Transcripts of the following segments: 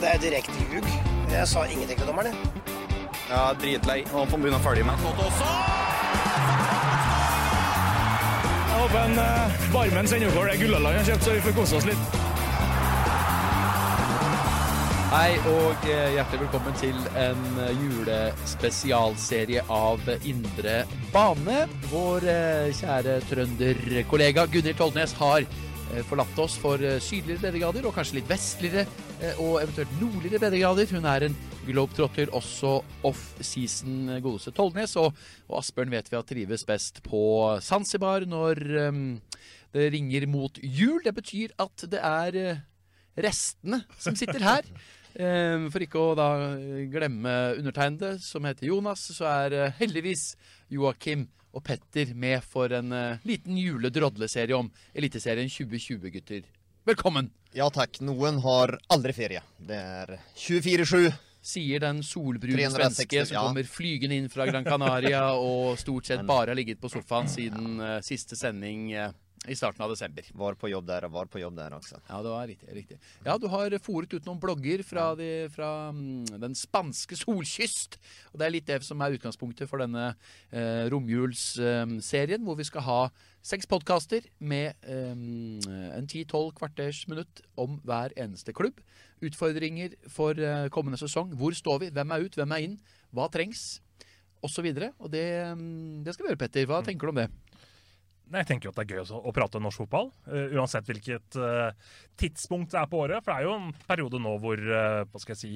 Det er direkte ljug. Jeg sa ingenting til dommeren. Ja, dritlei. Han får begynne å følge med. Jeg håper en uh, Barmen sender over det Gullaland har kjøpt, så vi får kose oss litt. Hei og eh, hjertelig velkommen til en eh, julespesialserie av Indre bane. Vår eh, kjære trønderkollega Gunhild Tolnes har eh, forlatt oss for eh, sydligere breddegrader, og kanskje litt vestligere eh, og eventuelt nordligere breddegrader. Hun er en globetrotter, også off-season eh, godeste Tollnes. Og, og Asbjørn vet vi at trives best på Zanzibar når um, det ringer mot jul. Det betyr at det er eh, restene som sitter her. Eh, For ikke å da glemme undertegnede, som heter Jonas, så er eh, heldigvis Joakim og Petter med for en eh, liten juledrodleserie om Eliteserien 2020, gutter. Velkommen! Ja takk. Noen har aldri ferie. Det er 24-7. Sier den solbrune 360, svenske som ja. kommer flygende inn fra Gran Canaria og stort sett bare har ligget på sofaen siden uh, siste sending Uh, i starten av desember. Var på jobb der og var på jobb der også. Ja, det var riktig. riktig. Ja, du har foret ut noen blogger fra, de, fra mm, den spanske solkyst. Og det er litt det som er utgangspunktet for denne eh, romjulsserien, hvor vi skal ha seks podkaster med um, en 10-12 kvarters minutt om hver eneste klubb. Utfordringer for uh, kommende sesong. Hvor står vi? Hvem er ut? Hvem er inn? Hva trengs? Og så videre. Og det, um, det skal vi gjøre, Petter. Hva tenker du om det? Nei, Jeg tenker jo at det er gøy også, å prate norsk fotball, uh, uansett hvilket uh, tidspunkt det er på året. For det er jo en periode nå hvor uh, hva skal jeg si,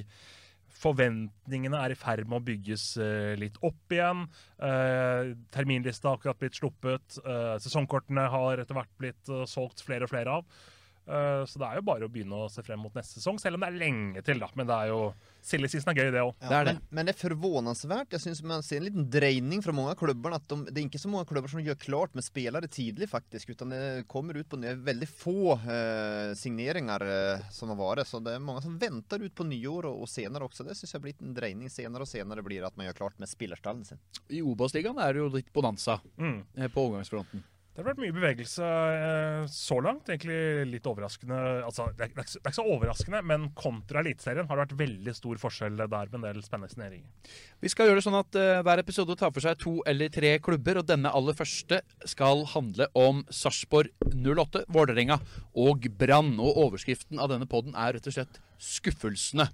forventningene er i ferd med å bygges eh, litt opp igjen. Uh, terminlista har akkurat blitt sluppet. eh, sesongkortene har etter hvert blitt eh, solgt flere og flere av. Eh, så det er jo bare å begynne å se frem mot neste sesong, selv om det er lenge til. da. Men det er jo, silly season er gøy, det òg. Ja, Det er det. Men, men det er forvånansvärt. Jeg syns man ser en liten dreining fra mange av klubbene. At de, det er ikke så mange klubber som gjør klart med spillere tidlig, faktisk. Utan det kommer ut på det veldig få eh, signeringer eh, som har vært. Så det er mange som venter ut på nyår og, og senere også. Det syns jeg har blitt en dreining. Senere og senere blir det at man gjør klart med spillerstallen sin. I Obos-ligaen er det jo litt bonanza Mm. eh, på overgangsfronten. Det har vært mye bevegelse eh, så langt. Egentlig litt overraskende. Altså, det, er, ikke, så- er overraskende, men kontra Eliteserien har det vært veldig stor forskjell der med en del spennende signeringer. Vi skal gjøre det sånn at eh, hver episode tar for seg to eller tre klubber, og denne aller første skal handle om Sarpsborg 08, Vålerenga og Brann. Og overskriften av denne podden er rett og slett skuffelsene.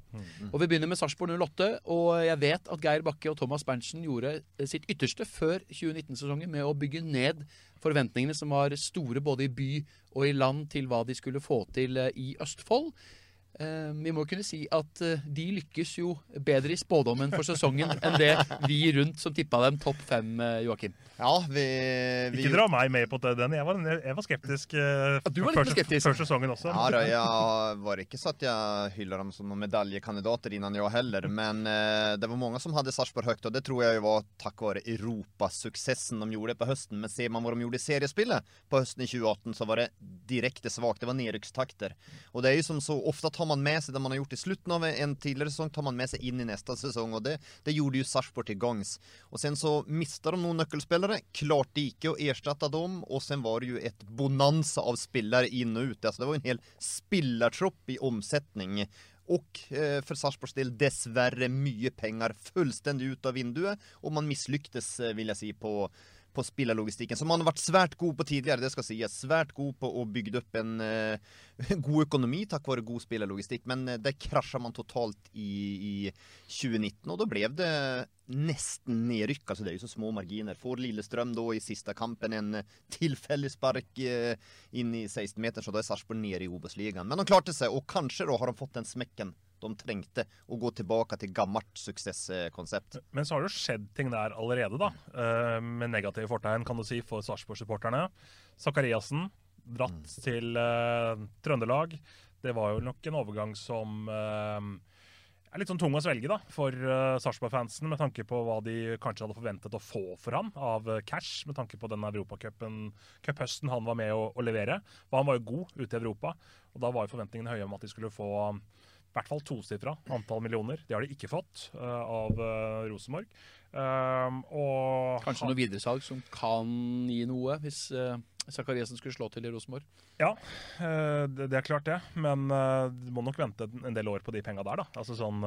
Og vi begynner med Sarpsborg 08, og jeg vet at Geir Bakke og Thomas Berntsen gjorde eh, sitt ytterste før 2019-sesongen med å bygge ned forventningene som var store både i by og i land til hva de skulle få til eh, i Østfold. Eh, vi må kunne si at eh, de lykkes jo bedre i spådommen for sesongen enn det vi rundt som tippa dem topp fem, eh, Joakim. Ja, vi, vi Ikke dra meg med på det, den. Jeg var, jeg var skeptisk eh, du var litt før, skeptisk. før sesongen også. Ja, da, jeg var ikke så at jeg hyller dem som medaljekandidater innan jeg heller. Men eh, det var mange som hadde Sarpsborg høyt, og det tror jeg jo var tack være europasuksessen de gjorde på høsten. Men ser man hvor de gjorde i seriespillet på høsten i 2018 så var det direkte svagt. Det var nedrykkstakter. Og det er jo som så, ofta tar man med seg det man har gjort i slutten av en tidligere sesong, tar man med seg inn i neste sesong. og det, det gjorde jo Sarpsborg i gangs. Og sen så mista de noen nøkkelspillere, klarte ikke å erstatte dem, og sen var det jo et bonanza av spillere inn og ut. Altså, det var en hel spillertropp i omsetning. Og eh, for Sarpsborgs del dessverre mye penger fullstendig ut av vinduet, og man mislyktes, eh, vil jeg si, på på spillerlogistikken, som han har vært svært god på tidligere, det skal sies. Svært god på å bygge opp en uh, god økonomi takk være god spillerlogistikk, men uh, det krasja man totalt i, i 2019, og da ble det nesten nedrykk. Altså, det er jo så små marginer. Får Lillestrøm da i siste kampen en tilfeldig spark uh, inn i 16-meter, så da er Sarpsborg nede i Obos-ligaen. Men han klarte seg, og kanskje da har han fått den smekken de trengte å gå tilbake til gammelt suksesskonsept. Men så har det jo skjedd ting der allerede, da. Eh, med negative fortegn, kan du si, for Sarpsborg-supporterne. Zakariassen dratt mm. til uh, Trøndelag. Det var jo nok en overgang som uh, er litt sånn tung å svelge da, for uh, Sarpsborg-fansen, med tanke på hva de kanskje hadde forventet å få for ham av cash, med tanke på den europacup-høsten han var med å, å levere. For han var jo god ute i Europa, og da var jo forventningene høye om at de skulle få i hvert fall tosifra antall millioner. Det har de ikke fått uh, av uh, Rosenborg. Um, Kanskje noe videresalg som kan gi noe, hvis uh, Sakariassen skulle slå til i Rosenborg? Ja, uh, det, det, er klart det. Men du må nok vente en del år på de penga der, da. Altså sånn,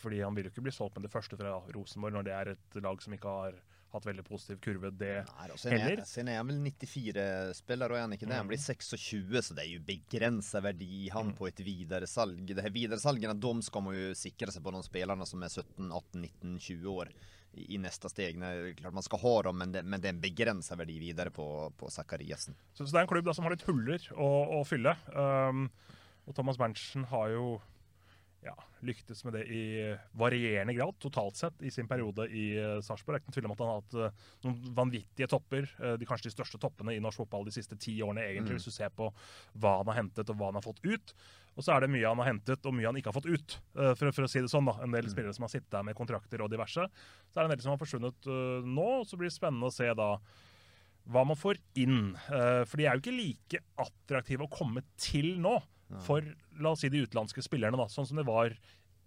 fordi han vil jo ikke bli solgt med det første fra Rosenborg når det er et lag som ikke har hatt veldig positiv kurve, det Nei, heller. Sen er han vel 94-spiller, og er han ikke det? Han blir 26, så det er jo begrensa verdi han mm. på et videresalg. Det her videresalgene, de skal man jo sikre seg på de spillerne som er 17, 18, 19, 20 år i, i neste steg. Klart man skal ha dem, men det, men det er en begrensa verdi videre på, på Zakariassen. Så, så, det er en klubb da, som har litt huller å, å fylle. Um, og Thomas Berntsen har jo ja, lyktes med det i varierende grad totalt sett i sin periode i uh, Sarpsborg. Det er ikke noen tvil om at han har hatt uh, noen vanvittige topper. Uh, de Kanskje de største toppene i norsk fotball de siste ti årene, egentlig, mm. hvis du ser på hva han har hentet og hva han har fått ut. Og så er det mye han har hentet og mye han ikke har fått ut, uh, for, for, å si det sånn. da. En del mm. spillere som har sittet der med kontrakter og diverse. Så er det en del som har forsvunnet nå, og så blir det spennende å se da hva man får inn. for de er jo ikke like attraktive å komme til nå for la oss si de utenlandske spillerne, da, sånn som det var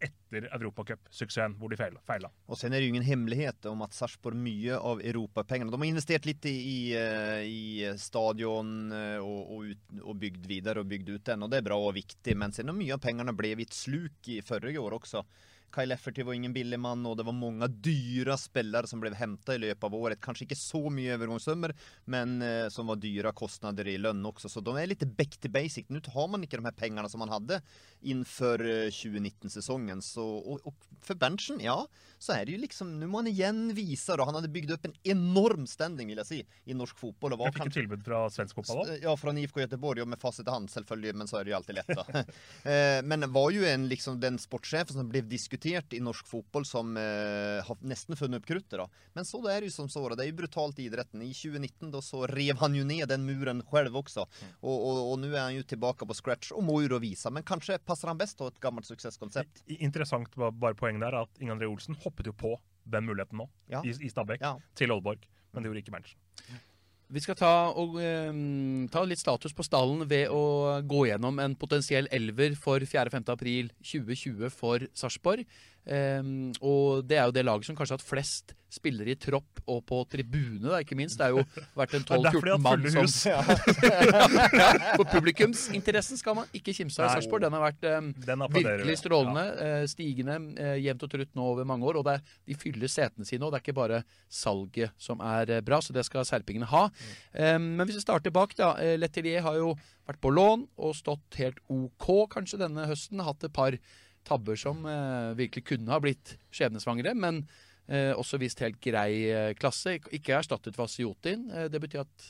etter Europacup-suksessen, hvor de feila. Og sen er det jo ingen hemmelighet om at Sarpsborg mye av europapengene De har investert litt i, i, eh, i stadion eh, og, og, ut, og, bygd videre og bygd ut den, og det er bra og viktig. Men sen mye av pengene ble et sluk i forrige år også. Kyle Lefferty var ingen billig mann, og det var mange dyre spillere som ble hentet i løpet av året. Kanskje ikke så mye overgangssummer, men eh, som var dyre kostnader i lønn også. Så de er litt back to basic. Nå har man ikke de her pengene som man hadde innenfor 2019-sesongen. Og, og, for Berntsen, ja, så er det jo liksom Nå må han igjen vise det. Han hadde bygd opp en enorm standing, vil jeg si, i norsk fotball. jeg fikk et tilbud fra svensk fotball òg? Ja, fra IFK Göteborg, og med fasit i han selvfølgelig, men så er det jo alltid lett, da. Eh, men var jo en, liksom, den sportssjefen som ble diskutert diskutert i norsk fotball som eh, har nesten funnet opp kruttet. da. Men så det er det jo som så, det er jo brutalt i idretten. I 2019 da så rev han jo ned den muren selv også. Og, og, og nå er han jo tilbake på scratch og må jo da vise. Men kanskje passer han best til et gammelt suksesskonsept. Interessant bare poeng der at Inge André Olsen hoppet jo på den muligheten nå, ja. i, i Stabæk, ja. til Oldborg. Men det gjorde ikke Berntsen. Vi skal ta, og, um, ta, litt status på stallen ved å gå gjennom en potensiell elver for 4.-5. april 2020 for Sarpsborg. Um, og det er jo det laget som kanskje har hatt flest spillere i tropp og på tribune, da, ikke minst. Det har jo vært en 12-14 mann som ja. For publikumsinteressen skal man ikke kimse av i Sarpsborg. Den har vært um, Den virkelig strålende. Ja. Uh, stigende uh, jevnt og trutt nå over mange år. Og er, de fyller setene sine, og det er ikke bare salget som er uh, bra, så det skal serpingene ha. Um, men hvis vi starter bak, da. Letelier har jo vært på lån og stått helt OK kanskje denne høsten. Hatt et par tabber som eh, virkelig kunne ha blitt skjebnesvangre, men eh, også vist helt grei eh, klasse. Ikke erstattet Vasiotin. Eh, det betyr at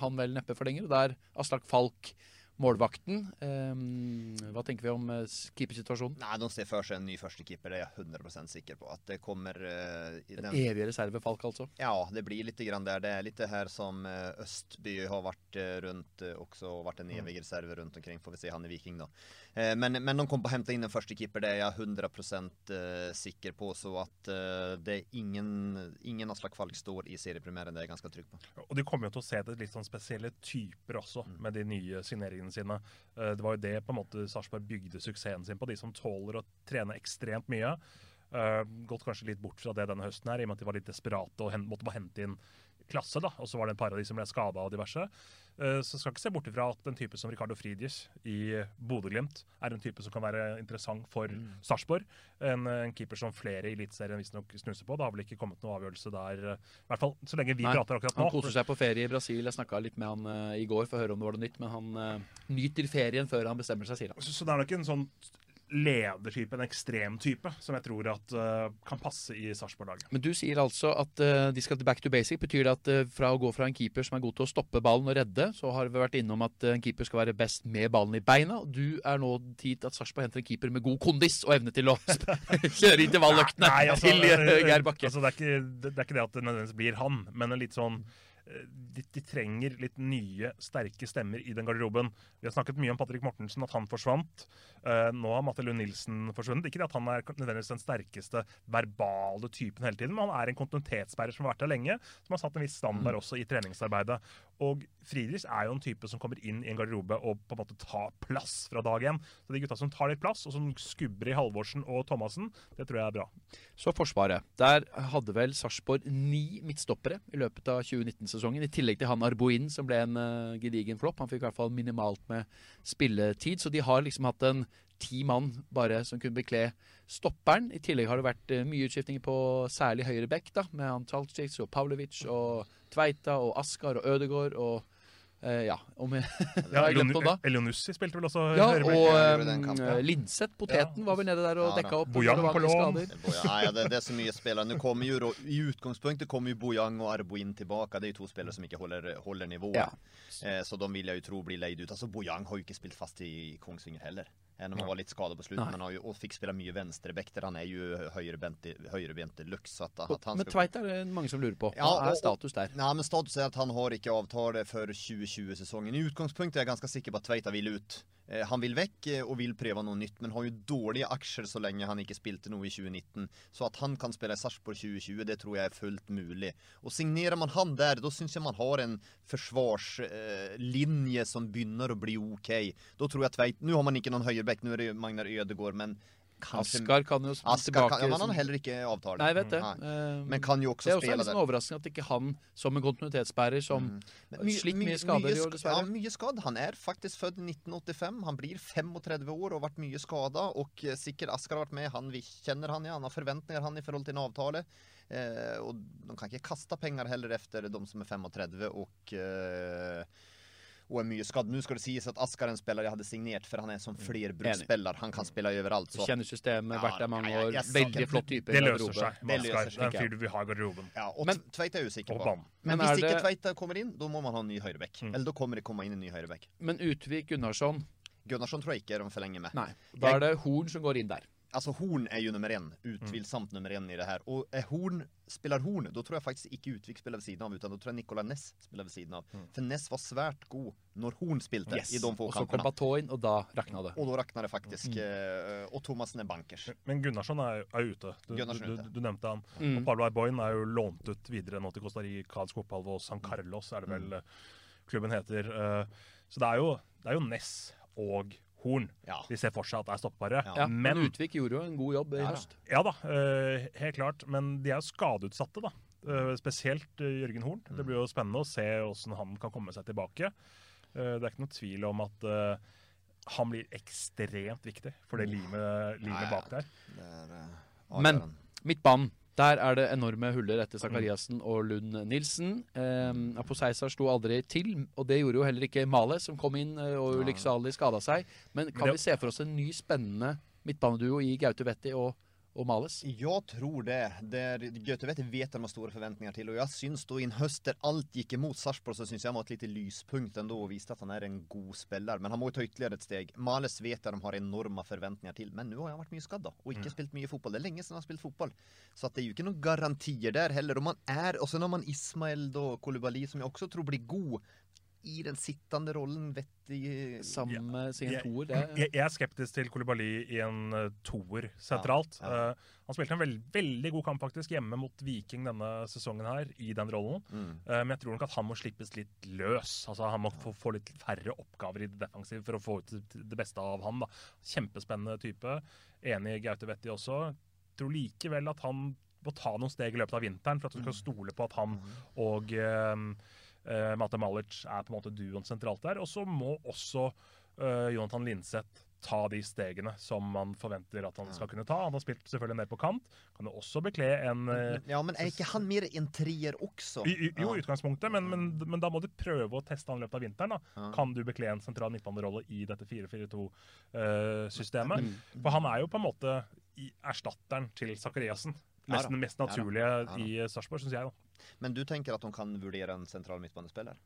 han vel neppe forlenger. Og det er Aslak Falk målvakten. Um, hva tenker vi om uh, keepersituasjonen? Nei, De ser for seg en ny førstekeeper, det er jeg 100 sikker på. At det kommer uh, En den... evig reservefalk, altså? Ja, det blir litt grann der. Det er litt det her som uh, Østby har vært rundt også, og vært en evig reserve rundt omkring. Får vi se han i Viking, da. men, men de kommer på å hente inn en førstekeeper, det er jeg 100 sikker på. Så at det er ingen, ingen Aslak Falk står i seriepremieren, det er jeg ganske trygg på. Og de kommer jo til å se det litt sånn spesielle typer også, mm. med de nye signeringene sine. Eh, det var jo det på en måte Sarpsborg bygde suksessen sin på. De som tåler å trene ekstremt mye. Uh, gått kanskje litt bort fra det denne høsten, her, i og med at de var litt desperate og måtte bare hente inn klasse, da, og så var det et par av de som ble skada og diverse. Eh, Så skal ikke se bort ifra at en type som Ricardo Fridis i Bodø-Glimt er en type som kan være interessant for Mm. Sarpsborg. En, en keeper som flere i Eliteserien visstnok snuser på. Det har vel ikke kommet noen avgjørelse der, eh, i hvert fall så lenge vi Nei, prater akkurat nå. Han koser seg på ferie i Brasil. Jeg snakka litt med han uh, i går for å høre om det var noe nytt, men han uh, nyter ferien før han bestemmer seg, sier han. Så, så det er nok en sånn ledertype, en ekstremtype, som jeg tror at uh, kan passe i Sarpsborg-laget. Men du sier altså at uh, de skal til back to basic. Betyr det at uh, fra å gå fra en keeper som er god til å stoppe ballen og redde, så har vi vært innom at en keeper skal være best med ballen i beina. Du er nå tid at Sarpsborg henter en keeper med god kondis og evne til å kjøre intervalløktene Nei, altså, til Geir Bakke. Altså, det, er ikke, det, det er ikke det at det nødvendigvis blir han, men en litt sånn de, de trenger litt nye, sterke stemmer i den garderoben. Vi har snakket mye om Patrick Mortensen, at han forsvant. Uh, nå har Matte Lund Nilsen forsvunnet. Ikke det at han er nødvendigvis den sterkeste verbale typen hele tiden, men han er en kontinuitetsbærer som har vært der lenge, som har satt en viss standard Mm. også i treningsarbeidet. Og Friedrichs er jo en type som kommer inn i en garderobe og på en måte tar plass fra dag én. Så de gutta som tar litt plass, og som skubber i Halvorsen og Thomassen, det tror jeg er bra. Så Forsvaret. Der hadde vel Sarpsborg ni midtstoppere i løpet av 2019-sesongen. I tillegg til han Arboin, som ble en eh, gedigen flopp. Han fikk i hvert fall minimalt med spilletid. Så de har liksom hatt en ti mann bare som kunne bekle stopperen. I tillegg har det vært eh, mye utskiftninger på særlig høyre bekk, da, med Antalcic og Pavlovic og Tveita og Askar og Ødegård og eh, ja, om jeg Ja? Elionussi spilte vel også Ja, og Ja, um, kampen. Linseth, poteten, var vel nede der og Ja, dekka opp. Bojang på lån. Nei, det, det er så mye spillere. Nå kommer jo, i utgangspunktet kommer jo Bojang og Arboin tilbake. Det er jo to spillere som ikke holder, holder nivået. Ja. Eh, så de vil jeg jo tro blir leid ut. Altså, Bojang har jo ikke spilt fast i Kongsvinger heller. Även om han var litt skada på slutten, Men han jo, och fick spela mycket vänsterback där han er jo høyrebent att han Men Tveit er det mange som lurer på. Hva Ja, er status der? Nei, men status er at han har ikke avtale for 2020-sesongen. I utgangspunktet er jeg ganske sikker på at Tveita vil ut. Eh, han vil vekk eh, og vil prøve noe nytt, men har jo dårlige aksjer så lenge han ikke spilte noe i 2019. Så at han kan spille i Sarpsborg 2020, det tror jeg er fullt mulig. Og signerer man han der, da syns jeg man har en forsvarslinje eh, som begynner å bli ok. Da tror jeg Tveit Nå har man ikke noen høyreback, nå er det Magnar Ødegaard, men kanskje Askar kan jo Askar tilbake kan, ja, men han har heller ikke avtale. Nei, vet det. Nei. Eh, Men kan jo også spille det er også en litt sånn der. overraskende at ikke han, som en kontinuitetsbærer, som mm. mye- slitt mye skader mye sk-. Ja, mye skadd. Han er faktisk født i 1985. Han blir 35 år og har vært mye skada. Og eh, sikkert Askar har vært med. Han, vi kjenner han, ja. Han har forventninger han i forhold til en avtale. Eh, og de kan ikke kaste penger heller efter de som er 35 og eh, og er mye skadd. Nå skal det sies at Askar er en spiller jeg hadde signert, for han er som flerbruksspiller. Han kan spille overalt. Så. Kjenner systemet, Ja, vært der mange år. Ja, Veldig flott type. Det løser seg. Det løser seg, Det er en fyr du vil ha i garderoben. Ja, og Men- Tveit er jeg usikker på. Men, Men hvis ikke det- Tveita kommer inn, da må man ha en ny høyreback. Mm. Eller da kommer det komme inn en ny høyreback. Men Utvik Gunnarsson, Gunnarsson tror jeg ikke de forlenger med. nei. Da er det Horn som går inn der. Alltså Horn är ju nummer en, utvilsamt nummer en i det här. Och är Horn, spelar Horn, då tror jag faktiskt ikke Utvik spelar vid sidan av, utan då tror jag Nicola Ness spelar vid siden av. For Ness var svært god når Horn spilte i de få Og så kom. Batå inn, og da rakna det. Og da rakna det faktisk. Mm. Og Thomassen er bankers. Men Gunnarsson er, er ute. Du, Gunnarsson er du, ute. du, du nevnte han. Mm. Og Pablo Arboin er jo lånt ut videre nå til Costa Rica, fotball og San Carlos, er det vel eh, klubben heter. Eh, Så det er jo, det er jo Ness og Horn Ja. de ser for seg at det er stoppbare. Ja, men men Utvik gjorde jo en god jobb i Ja høst. Ja da, eh, helt klart. Men de er jo skadeutsatte, da. Eh, spesielt eh, Jørgen Horn. Det blir jo spennende å se hvordan han kan komme seg tilbake. Eh, det er ikke noe tvil om at han blir ekstremt viktig for det limet, limet bak der. Det eh, Men- Midtbanen. Der er det enorme huller etter Zakariassen og Lund Nilsen. Um, Aposeisa sto aldri til, og det gjorde jo heller ikke Male, som kom inn eh, og ulykksalig skada seg. Men kan vi se for oss en ny spennende midtbaneduo i Gaute Vetti og, og Males? Jag tror det. det Göteborg vet de har store forventninger til. Og jeg syns da i en høst der alt gikk imot Sarpsborg så syns jeg han var et lite lyspunkt ändå og viste at han er en god spiller. Men han må jo ta ytterligere et steg. Males vet jag de har enorme forventninger til, Men nå har han varit mycket og ikke mm. spilt mye fotball. Det er lenge siden han har spilt fotball, Så att det er jo ikke noen garantier der heller. Og man är, och sen har man Ismael og Kolubali, som jeg også tror blir god i den sittende rollen. Vettig. Sammen med sin Jeg- toer. Det Jeg, jeg er skeptisk til Kolibali i en uh, toer sentralt. Ja, ja. Uh, han spilte en veld, veldig god kamp faktisk hjemme mot Viking denne sesongen her, i den rollen. Mm. Uh, men jeg tror nok at han må slippes litt løs. Altså Han må få, få litt færre oppgaver i det defensive for å få ut det, beste av han. da. Kjempespennende type. Enig i Gaute Vetti også. Tror likevel at han må ta noen steg i løpet av vinteren for at du skal stole på at han og eh, eh, Mate Malic er på en måte duoen sentralt der. Og så må også uh, Jonathan Linseth ta de stegene som man forventer at han skal kunne ta. Han har spilt selvfølgelig mer på kant. Kan jo også bekle en uh, Ja, men er ikke han mer en trier også? i, jo, i utgangspunktet, men, men, men da må du prøve å teste han i løpet av vinteren. da. Kan du bekle en sentral midtbanerolle i dette 4-4-2-systemet? For han er jo på en måte erstatteren til Zakariassen. Ja Mest, naturlige i Sarpsborg, syns jeg. da. Men du tenker at de kan vurdere en sentral midtbanespiller?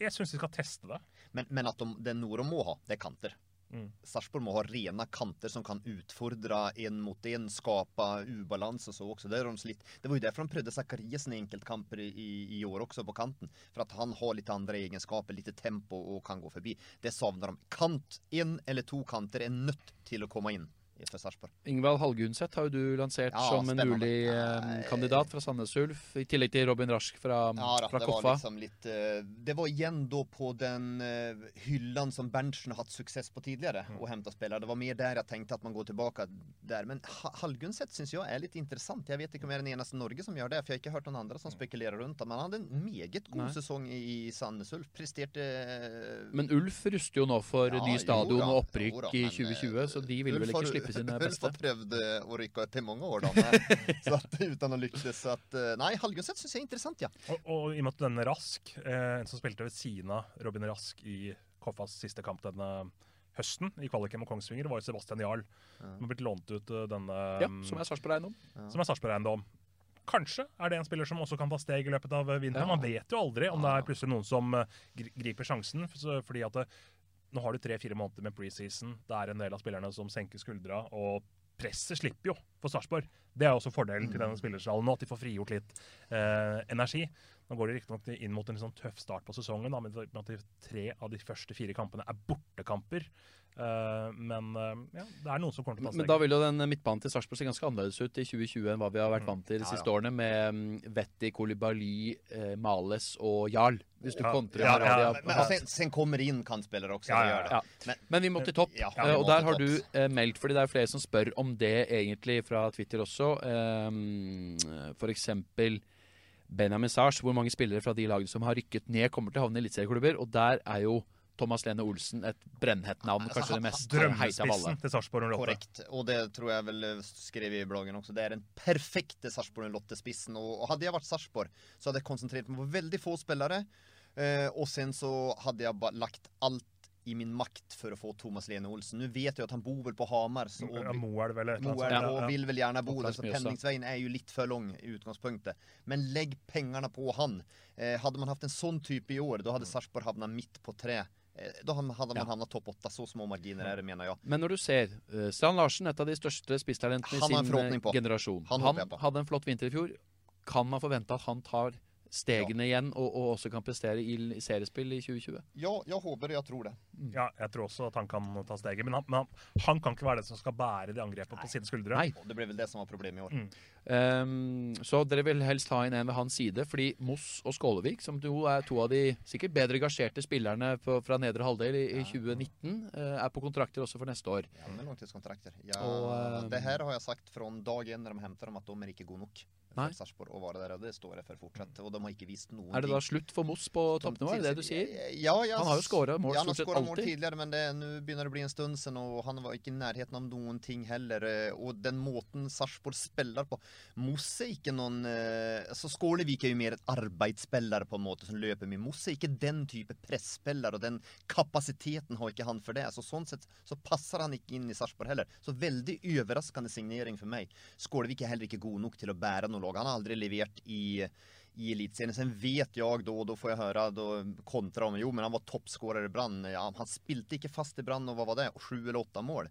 Jeg syns de skal teste det. Men, men at de, det de må ha, det er kanter. Mm. Sarpsborg må ha rena kanter som kan utfordre en mot en, skape ubalanse og så også. Det, de det var jo derfor de prøvde Zakariassen i enkeltkamper i, i, år også, på kanten. For at han har litt andre egenskaper, litt tempo og kan gå forbi. Det savner de. Kant, en eller to kanter er nødt til å komme inn for Sarpsborg. Ingvald Hallgunset har jo du lansert Ja, som en mulig eh, kandidat fra Sandnes Ulf, i tillegg til Robin Rask fra, Ja da, fra det var Koffa. liksom litt eh, Det var igjen da på den uh, hyllan som Berntsen har hatt suksess på tidligere, å hente spillere. Det var mer der jeg tenkte at man går tilbake der. Men Ha- Hallgunset syns jeg er litt interessant. Jeg vet ikke om jeg er den eneste i Norge som gjør det, for jeg har ikke hørt noen andre som spekulerer rundt det. Men han hadde en meget god Nei. sesong i, Sandnes Ulf. Presterte eh, Men Ulf ruster jo nå for Ja, ny jo stadion da, og jo opprykk men, i 2020, så de vil vel ikke har- slippe sine Ulf beste. har prøvd eh, å rykke opp i mange år, da. Men, så at, uten å lykkes. Så at, eh, nei, Hallgunset syns jeg er interessant, ja. Og, og i og med at denne Rask, eh, en som spilte ved siden av Robin Rask i Koffas siste kamp denne høsten, i kvaliken mot Kongsvinger, var jo Sebastian Jarl. Som har blitt lånt ut eh, denne Ja, som er Sarpsborg Eiendom. som er Sarpsborg-eiendom. Kanskje er det en spiller som også kan ta steg i løpet av eh, vinteren. Ja. Man vet jo aldri om det er plutselig noen som eh, griper sjansen. Fordi at det, nå har du tre-fire måneder med preseason. Det er en del av spillerne som senker skuldra. Og presset slipper jo for Sarpsborg. Det er også fordelen til denne spillersalen nå, at de får frigjort litt eh, energi. Nå går de riktignok inn mot en litt sånn tøff start på sesongen, da, med at de tre av de første fire kampene er bortekamper. Uh, men uh, ja, det er noen som kommer til å ta Men da vil jo den midtbanen til Sarpsborg se ganske annerledes ut i 2020 enn hva vi har vært vant til de Ja, siste ja. årene, med mm, Vetti, Kolibaly, eh, Males og Jarl. Hvis du Ja, kontrer ja, ja, men- Men sen, sen kommer inn kantspillere også. Ja, det ja, gjør det. ja. Men, Men vi må til topp, Ja, eh, vi og der har du eh, meldt, fordi det er flere som spør om det egentlig fra Twitter også. Eh, for eksempel Benjamin Sars, hvor mange spillere fra de lagene som har rykket ned, kommer til å havne i eliteserieklubber, og der er jo Thomas Lene Olsen et brennhett navn, Altså, kanskje det mest heite av alle. Til Sarpsborg 08. Korrekt. Og det tror jeg vel skrev i bloggen også. Det er den perfekte Sarpsborg Lotte-spissen. Og, og hadde jeg vært Sarpsborg, så hadde jeg konsentrert meg på veldig få spillere. Eh, og sen så hadde jeg lagt alt i min makt for å få Thomas Lene Olsen. Nå vet jeg at han bor vel på Hamar. Så, Ja, Moelv er vel? et eller noe sånt. Ja, og vil vel gjerne bo der, så pendlingsveien er jo litt for lang i utgangspunktet. Men legg pengene på han. Eh, hadde man hatt en sånn type i år, da hadde Sarpsborg havnet midt på tre. Eh, da hadde man Ja. havnet topp åtte. Så små marginer er det, mener jeg. Men når du ser uh, Strand Larsen, et av de største spisstalentene i sin eh, generasjon, Han han, hadde en flott vinter i fjor. Kan man forvente at han tar stegene igjen, og, og også kan prestere i, i seriespill i 2020? Ja, jeg håper jeg tror det. Ja, jeg tror også at han kan ta steget. Men han, men han, han kan ikke være den som skal bære det angrepet på sine skuldre. Nei. Det ble vel det som var problemet i år. Mm. Ehm, så dere vil helst ha inn en ved hans side, fordi Moss og Skålevik, som jo er to av de sikkert bedre gasjerte spillerne på, fra nedre halvdel i, i 2019, uh, er på kontrakter også for neste år. Ja, med langtidskontrakter. Ja, Og, eh, det her har jeg sagt fra dag én når de henter dem, at de er ikke gode nok Nei. for Sarpsborg å være der. Og det står jeg for fortsatt. Og de har ikke vist noen Er det da slutt for Moss på toppnivå, er det det du sier? Ja, ja. Han har jo skåret mål ja, stort sett skåret mål tidligere, men nå begynner det å bli en stund siden, og han var ikke i nærheten av noen ting heller. eh, Og den måten Sarpsborg spiller på Mosse er ikke noen eh, altså Skålevik er jo mer et arbeidsspiller på en måte som løper mye. Mosse er ikke den type presspiller, og den kapasiteten har ikke han for det. Så sånn sett så passer han ikke inn i Sarpsborg heller. Så veldig overraskende signering for meg. Skålevik er heller ikke god nok til å bære noe lag. Han har aldri levert i i Eliteserien. Sen vet jeg da, da får jeg høre da kontra om jo, men han var toppskårer i Brann. Ja, han spilte ikke fast i Brann, og hva var det? Sju eller åtte mål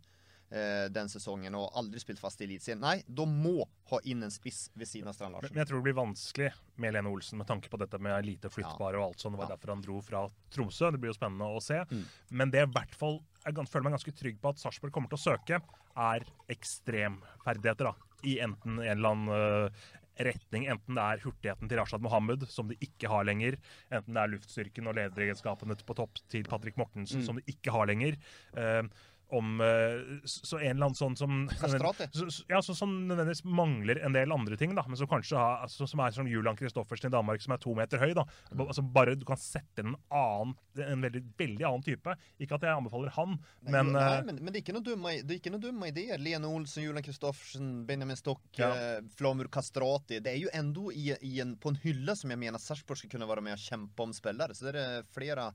eh, den sesongen, og aldri spilt fast i Eliteserien. Nei, de må ha inn en spiss ved siden av Strand Larsen. Men jeg tror det blir vanskelig med Lene Olsen med tanke på dette med lite flyttbare og alt sånt. Det var Ja. derfor han dro fra Tromsø. Det blir jo spennende å se. Mm. Men det i hvert fall jeg føler meg ganske trygg på at Sarpsborg kommer til å søke, er ekstremferdigheter. da. I enten en eller annen uh, retning. Enten det er hurtigheten til Rashad Mohammed, som de ikke har lenger. Enten det er luftstyrken og lederegenskapene på topp til Patrick Mortensen, Mm. som de ikke har lenger. Eh, om eh, Så en eller annen sånn som Kastrat, så- Ja, så, som nødvendigvis mangler en del andre ting, da, men som kanskje har, altså, som er som Julian Kristoffersen i Danmark, som er to meter høy. da. mm. Altså bare Du kan sette inn en annen, en veldig, veldig annen type. Ikke at jeg anbefaler han, men, Nei, eh, men, men det er dumme, det er ikke noen dumme ideer. Lene Olsen, Julian Kristoffersen, Benjamin Stock, Ja. eh, Flamur Kastrati. Det er jo ändå i, i en, på en hylle som jeg mener Sarpsborg skal kunne være med og kjempe om spillere. Så det er flere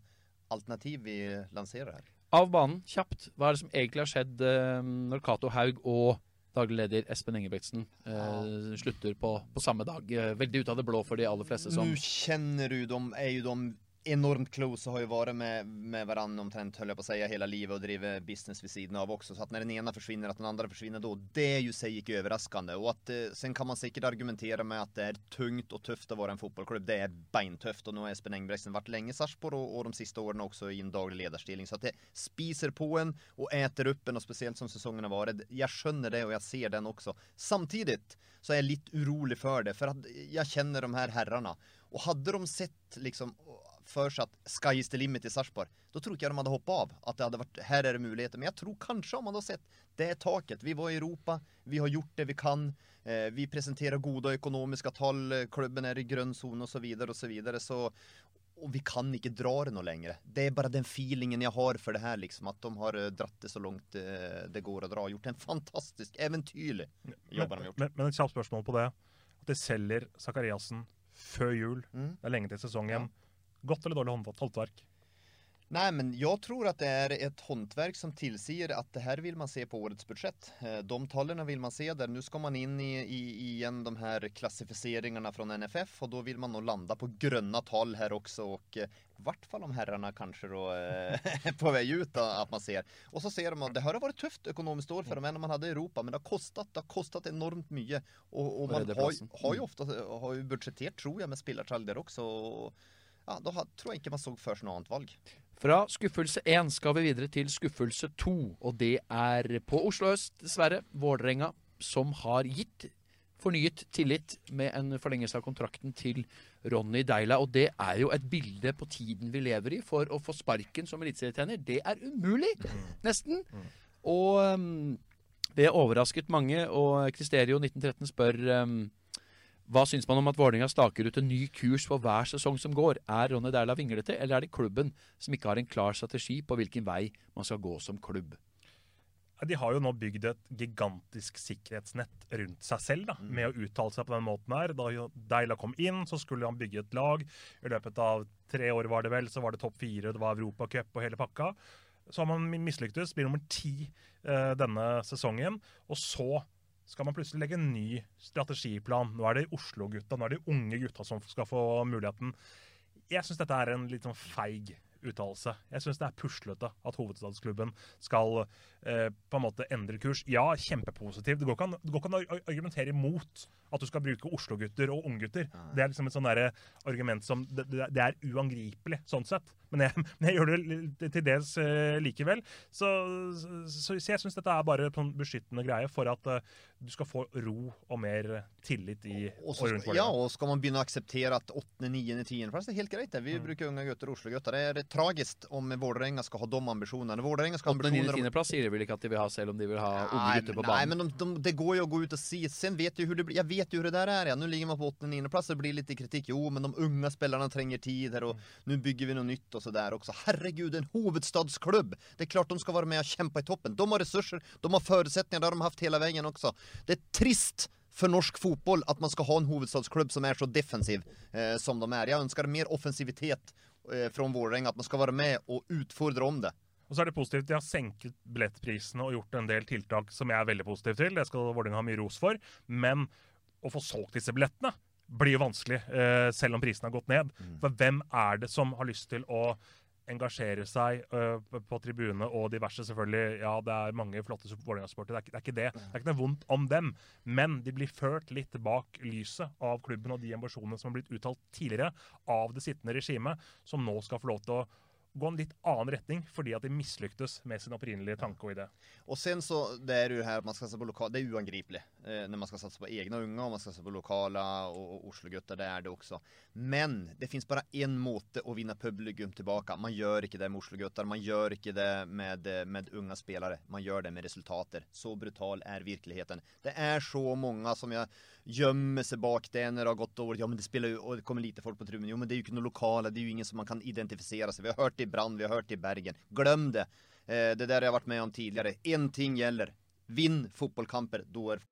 alternativ vi lanserer her. Av banen, kjapt. Hva er det som egentlig har skjedd eh, når Cato Haug og daglig leder Espen Engebretsen eh, slutter på, på samme dag? Eh, veldig ut av det blå for de aller fleste som Nå kjenner du, dem, er jo de enormt close og har jo vært med, med hverandre omtrent, höll jag på å si, hele livet og driver business ved siden av også. Så at når den ene forsvinner, at den andre forsvinner da, det er jo seg ikke overraskende. Og at eh, sen kan man sikkert argumentere med at det er tungt og tøft å være en fotballklubb. Det er beintøft, og nå har Espen Engebretsen vært lenge i Sarpsborg, og, og de siste årene også i en daglig lederstilling. Så at det spiser på en og äter upp en, og spesielt som sesongen har vært. Jeg skjønner det, og jeg ser den også. Samtidig så er jeg litt urolig for det, for at jeg kjenner de her herrene. Og hadde de sett liksom for seg at sky is the limit i Sarpsborg, da tror ikke jeg de hadde hoppet av. At det hadde vært, her er det muligheter. Men jeg tror kanskje om man hadde sett det er taket. Vi var i Europa, vi har gjort det vi kan. Eh, vi presenterer gode økonomiske tall, klubben er i grønn sone osv. osv. Så, videre, så og vi kan ikke dra det noe lenger. Det er bare den feelingen jeg har for det her, liksom. At de har eh, dratt det så langt eh, det går å dra. Gjort en fantastisk, eventyrlig jobb har de gjort. Men, men et kjapt spørsmål på det. At de selger Sakariassen før jul. Mm. Det er lenge til sesongen. Godt eller dårlig håndverk? Nej, men jag tror att det är ett håndverk som tillsier att det här vill man se på årets budget. Eh, De talen vill man se där. Nu ska man in i, i igen de här klassificeringarna från NFF och då vill man nog landa på gröna tal här också och eh, i vart fall om herrarna kanske då eh, är på väg ut att man ser. Och så ser de att det här har varit tufft ekonomiskt år för dem än man hade i Europa, men det har kostat, det har kostat enormt mycket och, och man har, har ju ofta har ju tror jag med spelartall där också. Och, ja, da tror jeg ikke man så før noe annet valg. Fra skuffelse 1 skal vi videre til skuffelse 2, og det er på Oslo øst, dessverre, Vålerenga, som har gitt fornyet tillit med en forlengelse av kontrakten til Ronny Deila. Og det er jo et bilde på tiden vi lever i. For å få sparken som eliteserietrener, det er umulig! Nesten. Og um, det overrasket mange, og Kristerio 1913 spør um, hva syns man om at Vålerenga staker ut en ny kurs for hver sesong som går? Er Ronny Deila vinglete, eller er det klubben som ikke har en klar strategi på hvilken vei man skal gå som klubb? De har jo nå bygd et gigantisk sikkerhetsnett rundt seg selv da, med å uttale seg på den måten her. Da Deila kom inn, så skulle han bygge et lag. I løpet av tre år var det vel, så var det topp fire, det var Europacup og hele pakka. Så har man mislyktes, blir nummer ti eh, denne sesongen. Og så skal man plutselig legge en ny strategiplan. Nå er det Oslo-gutta, nå er det unge gutta som skal få muligheten. Jeg syns dette er en litt sånn feig uttalelse. Jeg syns det er puslete at hovedstadsklubben skal eh, på en måte endre kurs. Ja, kjempepositiv. Det går ikke an, å argumentere imot at du skal bruke Oslo-gutter og unggutter. Det er liksom et sånn argument som det, det det er uangripelig, sånn sett. Men jeg, men jeg gjør det til dels eh, likevel. Så, så, så jeg syns dette er bare en sånn beskyttende greie for at eh, du skal få ro og mer tillit i Og, og så, rundt ja, og skal man begynne å akseptere at 8., 9., 10. plass, det er helt greit. det. Vi bruker unge gutter og Oslo-gutter. Det er tragisk om Vålerenga skal ha de ambisjonene. Vålerenga skal ha 8. 9. ambisjoner om 10. plass sier de vel ikke at de vil ha, selv om de vil ha unge gutter på banen? Nei, men de, de, det går jo å gå ut og si Sen vet jo hur det blir. Jeg vet jo hur det der er. Ja. Nå ligger man på 8 9 plats. Det blir litt kritikk. Jo, men de unge spillerne trenger tid här och nå bygger vi noe nytt och sådär også. Herregud, en hovedstadsklubb! Det er klart de skal være med og kjempe i toppen. De har ressurser, de har forutsetninger, det har de haft hele veien også. Det er trist for norsk fotball at man skal ha en hovedstadsklubb som er så defensiv eh, som de er. Jeg ønsker mer offensivitet eh, fra Vålerenga, at man skal være med og utfordre om det. Og så er det positivt. De har senket billettprisene og gjort en del tiltak som jeg er veldig positiv til. Det skal Vålerenga ha mye ros for. Men å få solgt disse billettene blir jo vanskelig, eh, selv om prisene har gått ned. For hvem er det som har lyst til å engasjere seg uh, på- tribunene tribune og diverse, selvfølgelig. Ja, det er mange flotte Vålerenga-sportere, det, det er ikke det. Det er ikke noe vondt om dem. Men de blir ført litt bak lyset av klubben og de ambisjonene som har blitt uttalt tidligere av det sittende regimet, som nå skal få lov til å gå en litt annen retning fordi at de mislyktes med sin opprinnelige tanke og idé. Og sen så, det er jo her at man skal satse på lokale, det er uangripelig Eh, når man skal satse på egne unge og man skal satse på lokale og, og Oslo-gutter, det er det også. Men det fins bare en måte å vinne publikum tilbake. Man gjør ikke det med Oslo-gutter, man gjør ikke det med, eh, med unge spillere. Man gjør det med resultater. Så brutal er virkeligheten. Det er så mange som jag gömmer seg bak det når det har gått dårlig. Ja men det spiller jo, og det kommer lite folk på tribunen. Jo men det er jo ikke noe lokale. det er jo ingen som man kan identifisere seg. Vi har hørt det i Brand, vi har hørt det i Bergen. Glem det. Eh, det jeg har vært med om tidligere. En ting gjelder. Vinn fotbollkamper, Da är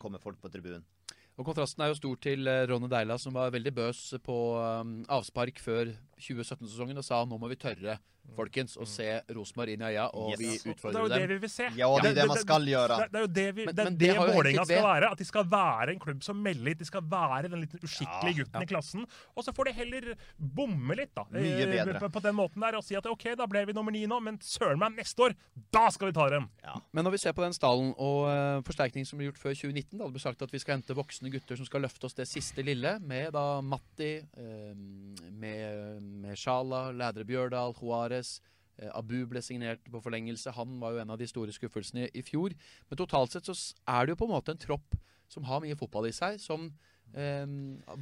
Kommer folk på tribunen. Og kontrasten er jo stor til eh, Ronny Deila, som var veldig bøs på um, avspark før 2017-sesongen og sa nå må vi tørre, folkens, å se Rosenborg inn i øya, og Yes. vi dem. det er jo det vi vil se. Ja, det er det man skal gjøre. Det, det er jo det, vi, det, men, men det det Vålerenga skal være. At de skal være en klubb som melder litt. De skal være den litt uskikkelige Ja. gutten i klassen. Og så får de heller bomme litt, da. Mye eh, bedre. På, på den måten der, og si at OK, da ble vi nummer ni nå, men søren meg, neste år, da skal vi ta dem! Ja. Men når vi ser på den stallen og uh, forsterkning som ble gjort før 2019, da det ble sagt at vi skal hente voksne gutter som skal løfte oss det siste lille, med da Matti, uh, med, med Sjala, Lædre Bjørdal, Juarez. Eh, Abu ble signert på forlengelse. Han var jo en av de store skuffelsene i, i fjor. Men totalt sett så er det jo på en måte en tropp som har mye fotball i seg, som eh,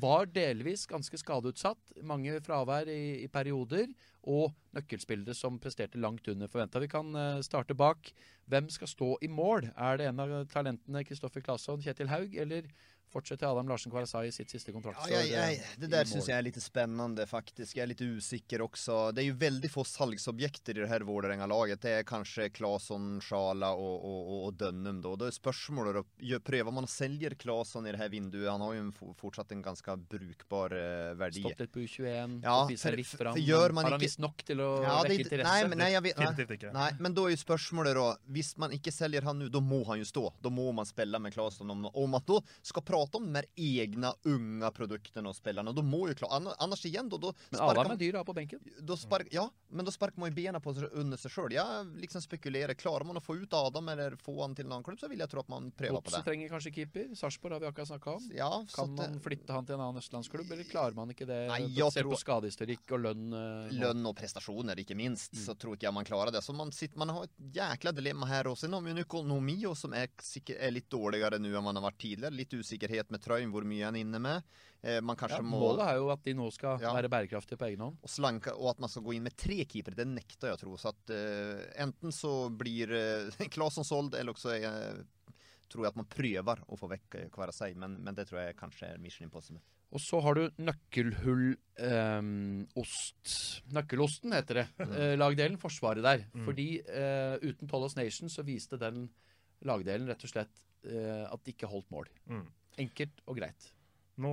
var delvis ganske skadeutsatt. Mange fravær i, i perioder. Og nøkkelspillere som presterte langt under forventa. Vi kan eh, starte bak. Hvem skal stå i mål? Er det en av talentene Kristoffer Claesson, Kjetil Haug, eller fortsetter Adam Larsen Kvarasai i sitt siste kontrakt. Ja, ja, ja, det der syns jeg er litt spennende, faktisk. Jeg er litt usikker også. Det er jo veldig få salgsobjekter i det her Vålerenga-laget. Det er kanskje Claesson, Sjala og, og, og, och Dönnum Da. Då är spörsmålet då, gör- man selger säljer Claesson i det her vinduet? Han har jo en, fortsatt en ganske brukbar uh, verdi. Stått litt på U21, Ja, for- litt fram. gjør man har han ikke- visst nok til å Ja, det, vekke interesse? Nei, men, nei, jeg vet, nei, nei, ikke. men da er jo spørsmålet, da. hvis man ikke selger han nå, da må han jo stå. Da må man spille med Claesson. Om, om at da skal ska prata om de här egna unga produkterna och spelarna, då må ju klart. annars igen då, då Men sparkar Adam man- er dyr da på benken. då spark, ja, men då sparkar man ju benen på sig, under sig själv. Jag liksom spekulerar, klarar man att få ut Adam eller få han till en annen klubb så vill jag tro att man prövar på det. trenger kanskje keeper. Sarpsborg har vi akkurat snakka om. Ja, Kan eh, man flytte han til en annen østlandsklubb, eller klarer man ikke det? Nei, jeg tror- på skadehistorikk og lønn. eh, nå? lön och prestationer inte minst så tror inte jag man klarar det. Så man, sitter, man har ett jäkla dilemma här och sen har vi en ekonomi som är, sikkert- är lite dåligare nu än man har varit tidigare. Lite osäkerhet med trøyen, hvor mye han er inne med. Eh, man kanske Ja, må... målet er jo at de nå skal Ja. være bærekraftige på egen hånd. Og, slanka og, at man skal gå inn med tre keepere, det nekter jeg å tro. Så at, eh, enten så blir eh, Claesson solgt, eller så eh, tror jeg at man prøver å få vekk hver Kvarasej. Men, men det tror jeg kanskje er mission impossible. Og så har du nøkkelhullost. Nøkkelosten heter det. eh, lagdelen. Forsvaret der. Fordi eh, uten Tollos Nation så viste den lagdelen rett og slett eh, at de ikke holdt mål. Mm. Enkelt og greit. Nå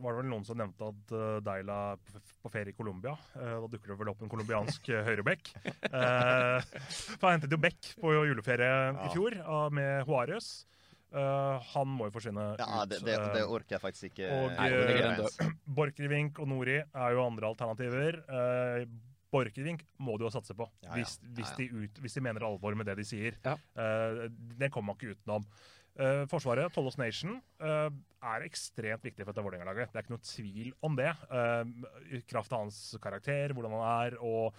var det vel noen som nevnte at uh, Deila er på ferie i Colombia. Eh, da dukker det vel opp en colombiansk uh, høyrebekk. Uh, for han hentet jo bekk på juleferie i fjor uh, med Juarez. Eh, han må jo forsvinne Ja, ut. det, det, eh, det orker jeg faktisk ikke. Og eh, eh. Borchgrevink og Nori er jo andre alternativer. Uh, Borchgrevink må du jo satse på, Ja, ja. Hvis, hvis, Ja, ja. De ut, hvis de mener alvor med det de sier. Ja. Eh, det kommer man ikke utenom. Eh, forsvaret, Tollos Nation, uh, er ekstremt viktig for dette Vålerenga-laget. Det er ikke noe tvil om det. Uh, I kraft av hans karakter, hvordan han er, og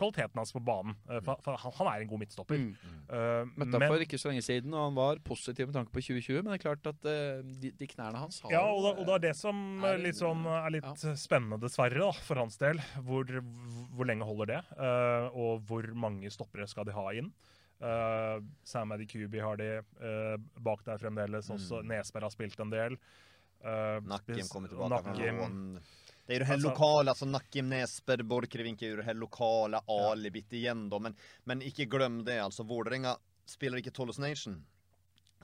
kvaliteten hans på banen. For, for han, han er en god midtstopper. Mm. Eh, Møtte ham for ikke så lenge siden, og han var positiv med tanke på 2020. Men det er klart at de, de knærne hans har Ja, og, da, og det er det som er- er litt, sånn, er litt spennende, dessverre, da, for hans del. Hvor, hvor lenge holder det? eh, og hvor mange stoppere skal de ha inn? Uh, Sam Adikubi har de uh, bak der fremdeles. Også Nesberg har spilt en del. Uh, Nakim kommer tilbake. Nakim. Det är ju det här Alltså- lokala, alltså Nakim, Nesberg, Borchgrevink är ju det här lokala alibit igen då. Men, men ikke glöm det, alltså Vålerenga spelar ikke Tollos Nation.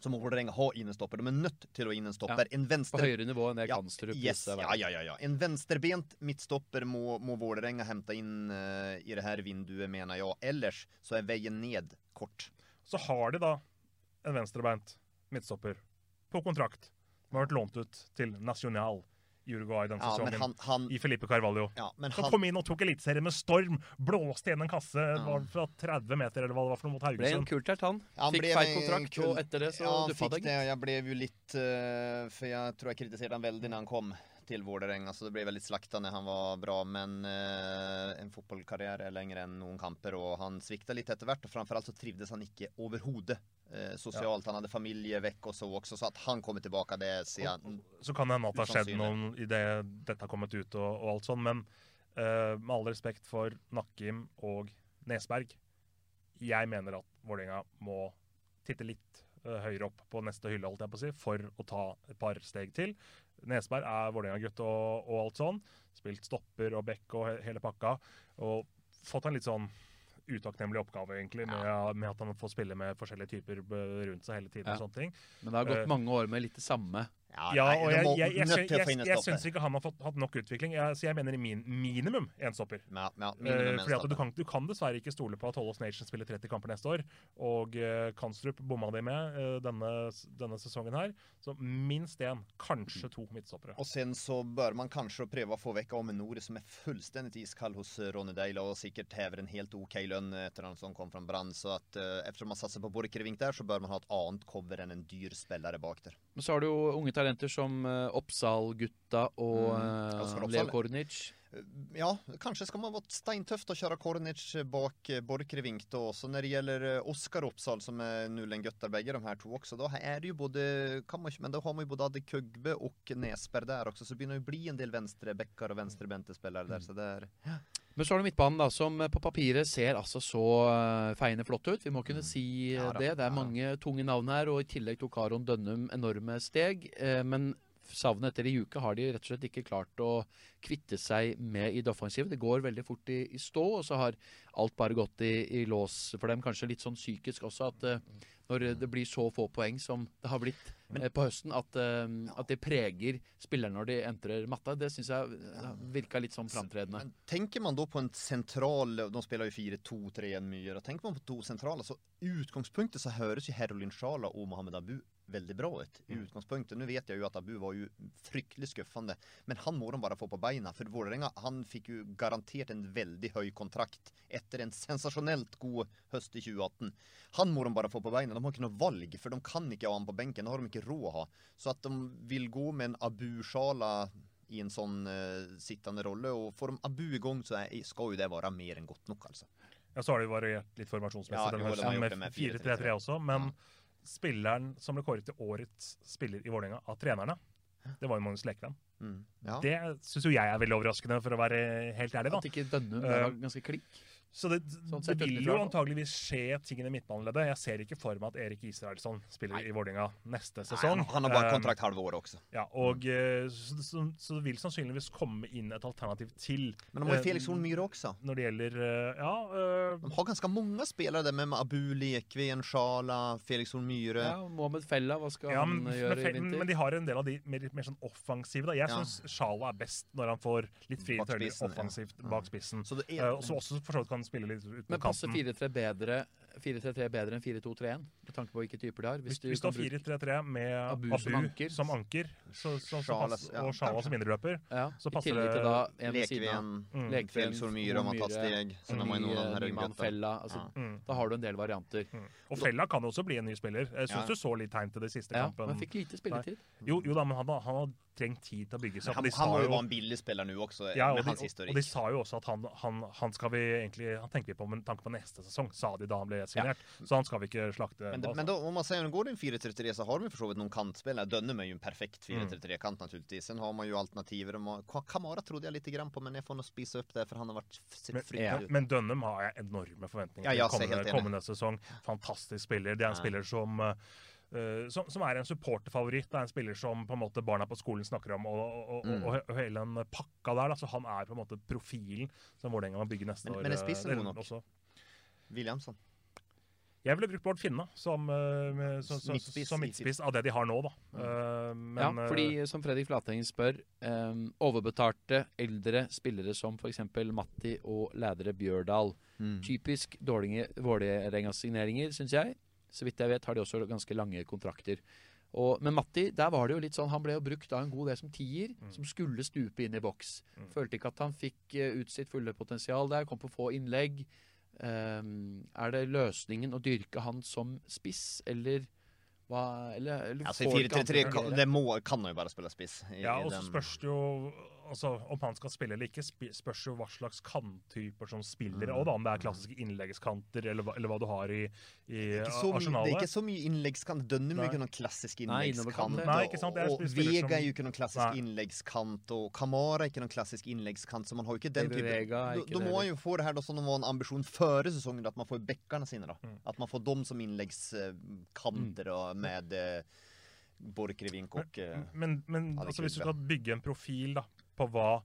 Så må Vålerenga ha inn en stopper. De er nødt til å ha inn En stopper. På høyere nivå enn det Ja, Kanstrup yes, ja, ja, ja, ja. En venstrebent midtstopper må, må Vålerenga hente inn uh, i det her vinduet, mener jeg. Ellers så er veien ned kort. Så har de da en venstrebeint midtstopper på kontrakt. Som har vært lånt ut til Nacional i Uruguay den Ja, sesongen. han, han, I Felipe Carvalho. ja, men Som han kom inn og tok eliteserien med storm. Blåste igjen en kasse var fra 30 meter eller hva det var for noe mot Ble en Haugesund. kultert, han. Han Fikk blev feil kontrakt, og etter det så ja, fikk det. det. Jeg ble jo litt uh, For jeg tror jeg kritiserte han veldig når han kom til Vålerenga, så det ble veldig slakta når han var bra. Men uh, en fotballkarriere er lenger enn noen kamper, og han svikta litt etter hvert. Og framfor alt så trivdes han ikke overhodet eh, sosialt. Han hadde familie vekk og så også, så at han kommer tilbake, det sier han Så kan det hende at det har skjedd noen noe i det dette har kommet ut og, og alt sånn, men eh, med all respekt for Nakkim og Nesberg, jeg mener at Vålerenga må titte litt eh, høyere opp på neste hylle, holdt jeg på å si, for å ta et par steg til. Nesberg er Vålerenga-gutt og, og alt sånn. Spilt stopper og back og he hele pakka. Og fått en litt sånn utakknemlig oppgave, egentlig, med, med at han får spille med forskjellige typer rundt seg hele tiden. Ja. og sånne ting. Men det har gått Eh, mange år med litt det samme. Ja, nei, og jeg, jeg, jeg, jeg, jeg, jeg, jeg syns ikke han har fått, hatt nok utvikling. Jeg, så jeg mener i min, minimum én stopper. Ja, ja, Eh, minimum en fordi at du kan, du kan dessverre ikke stole på at Hollos Nation spiller 30 kamper neste år. Og uh, Kanstrup bomma de med uh, denne, denne sesongen her. Så minst én, kanskje to midtstoppere. Og sen så bør man kanskje prøve å få vekk Amen Nore, som er fullstendig iskald hos eh, Ronny Deila og sikkert hever en helt ok lønn etter han som kom fra Brann. Så at uh, eftersom man satser på Borchgrevink der, så bør man ha et annet cover enn en dyr spillere bak der. Men så har du jo unge talenter som uh, Oppsal-gutta og Mm. uh, Oppsal. Leo Kornic. Ja, kanskje skal man vært steintøft og kjøre Kornic bak eh, Borchgrevink da. Så når det gjelder eh, Oskar Oppsal, som er null en gutter begge de her to også, da er det jo både kan man, Men da har man jo både Adde Kugbe og Nesberg der også, så det begynner å bli en del venstrebacker og venstrebente spillere der. Så det er Men så har du midtbanen, da, som på papiret ser altså så feiende flott ut. Vi må kunne si Mm. Ja da, det. Det er ja mange tunge navn her, og i tillegg tok Aron Dønnum enorme steg. Men savnet etter i uke har de rett og slett ikke klart å kvitte seg med i det offensive. Det går veldig fort i, i stå, og så har alt bare gått i, i lås for dem. Kanskje litt sånn psykisk også, at uh, når det blir så få poeng som det har blitt eh, på høsten, at, uh, at det preger spillerne når de entrer matta, det syns jeg virka litt sånn framtredende. Men tenker man da på en sentral De spiller jo 4-2-3-1 mye. Da tenker man på to sentraler, så utgangspunktet så høres jo Herolin Sjala og Mohammed Abu veldig bra ut. I utgangspunktet. Nå vet jeg jo at Abu var jo fryktelig skuffende, men han må de bare få på beina. For Vålerenga han fikk jo garantert en veldig høy kontrakt etter en sensasjonelt god høst i 2018. Han må de bare få på beina. De har ikke noe valg, for de kan ikke ha han på benken. Det har de ikke råd å ha. Så at de vil gå med en Abu Sjala i en sånn uh, sittende rolle. Og får de Abu i gang, så er, skal jo det være mer enn godt nok, altså. Ja, så har det jo variert litt formasjonsmessig Ja, jo, høsten med med 4-3-3 også. Men spilleren som ble kåret til årets spiller i Vålerenga av trenerne, det var jo Magnus Lekven. Mm. Ja. Det syns jo jeg er veldig overraskende, for å være helt ærlig. da. At ikke Dønnum er ganske klink. Så det, Sånn det vil jo antageligvis skje ting i det midtbaneleddet. Jeg ser ikke for meg at Erik Israelsson spiller i Vålerenga neste sesong. han, han har bare Eh, kontrakt halve året også. Ja, og mm. så, så, så det vil sannsynligvis komme inn et alternativ til. Men nå må eh, jo Felix Horn Myhre også. Når det gjelder eh, Ja. Uh, De har ganske mange spillere det med Abu Lekven, Sjala, Felix Horn Myhre. Ja, Mohammed Fella, hva skal ja, han men, han gjøre men, i vinter? men de har en del av de mer, mer sånn offensive. Da. jeg Ja. syns Sjala er best når han får litt frie tøyler offensivt Ja. bak spissen. Så det er- og så også for så vidt kan spille litt ut Men på passer kanten. 4-3 bedre 4-3-3 bedre enn 4-2-3-1? Med tanke på hvilke typer de har. Hvis, hvis du har 4-3-3 med Abu Abu, som anker. som anker, så, så, så Charles, pass, ja, og Sjala som indreløper, ja, så I passer tillegg til det da. Lekven, Mm. Lekven, Felix Myhre om han har tatt steg. Sen har man ju Ny- någon Nyman. Fella. Altså, Ja. mm. Da har du en del varianter. Mm. Og Fella kan også bli en ny spiller. Jeg syns Ja. du så litt tegn til det siste Ja, kampen. men fikk lite spilletid. Jo, jo da, men han, har- han har trengt tid til å bygge seg opp. Han, han må jo være en billig spiller nå også, Ja, med og de, hans og, og de sa jo også at han, han, han skal vi egentlig Han tenker vi på med tanke på neste sesong, sa de da han ble signert. Så han skal vi ikke slakte. Men, nå, men då, om man säger att går det en 4-3-3 så har de ju för så vidt någon kantspelare. Dönnem är ju en perfekt 4-3-3-kant naturligtvis. Sen har man ju alternativer. De Kamara trodde jag lite grann på, men jag får nog spisa upp det för han har vært fryktelig ut. men Dønnum har jeg enorme forventninger Ja, til jeg ser kommende, kommende sesong. Fantastisk spiller. Det er en Ja. spiller som Uh, som, som er en supporterfavoritt. Det er en spiller som på en måte barna på skolen snakker om, og, og, Mm. og, og hele den pakka der. Da. Så han er på en måte profilen som Vålerenga må bygge neste Men- år. men er spissen god nok? Williamson. Jeg ville brukt Bård Finne som, eh, som, som, Midtspiss som midtspiss av det de har nå, da. Eh, men, ja, eh, fordi som Fredrik Flateng spør, eh, overbetalte eldre spillere som f.eks. Matti og ledere Bjørdal. Mm. Typisk dårlige Vålerenga-signeringer, syns jeg. Så vidt jeg vet har de også ganske lange kontrakter. Og, men Matti, der var det jo litt sånn Han ble jo brukt av en god del som tier, som skulle stupe inn i boks. Mm. Følte ikke at han fikk eh, ut sitt fulle potensial der. Kom på få innlegg. Ehm, er det løsningen å dyrke han som spiss, eller hva Eller, eller ja, til 4-3-3 kan- det må, kan han bare spille spela spiss. I, Ja, i og så spørs det jo altså, Om han skal spille eller ikke, spørs jo hva slags kanttyper som spiller. Mm. Og da om det er klassiske innleggskanter, eller, eller hva du har i, i det så, mye- det er ikke så mye innleggskant. Dønnum er jo ikke noen klassisk Nei, innleggskant. Nei, ikke sant, det er og Vega som- er jo ikke noen klassisk Nei. innleggskant, og Kamara er ikke noen klassisk innleggskant, så man har jo ikke den typen. Vega Da, da må man jo få det her da, som det var en ambisjon før sesongen, at man får bekkene sine. da. Mm. At man får dem som innleggskanter og med eh, Borchgrevink og men, Men, men altså, hvis du skal bygge en profil da, på hva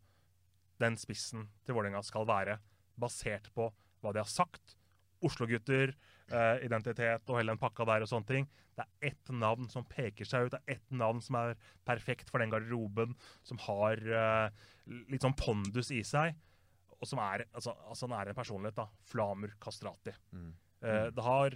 den spissen til Vålerenga skal være, basert på hva de har sagt, Oslo-gutter, eh, identitet og hele den pakka der og sånne ting. Det er ett navn som peker seg ut. Det er ett navn som er perfekt for den garderoben, som har eh, litt sånn pondus i seg, og som er, altså, altså han er en personlighet, da. Flamur Kastrati. Mm. Eh, det har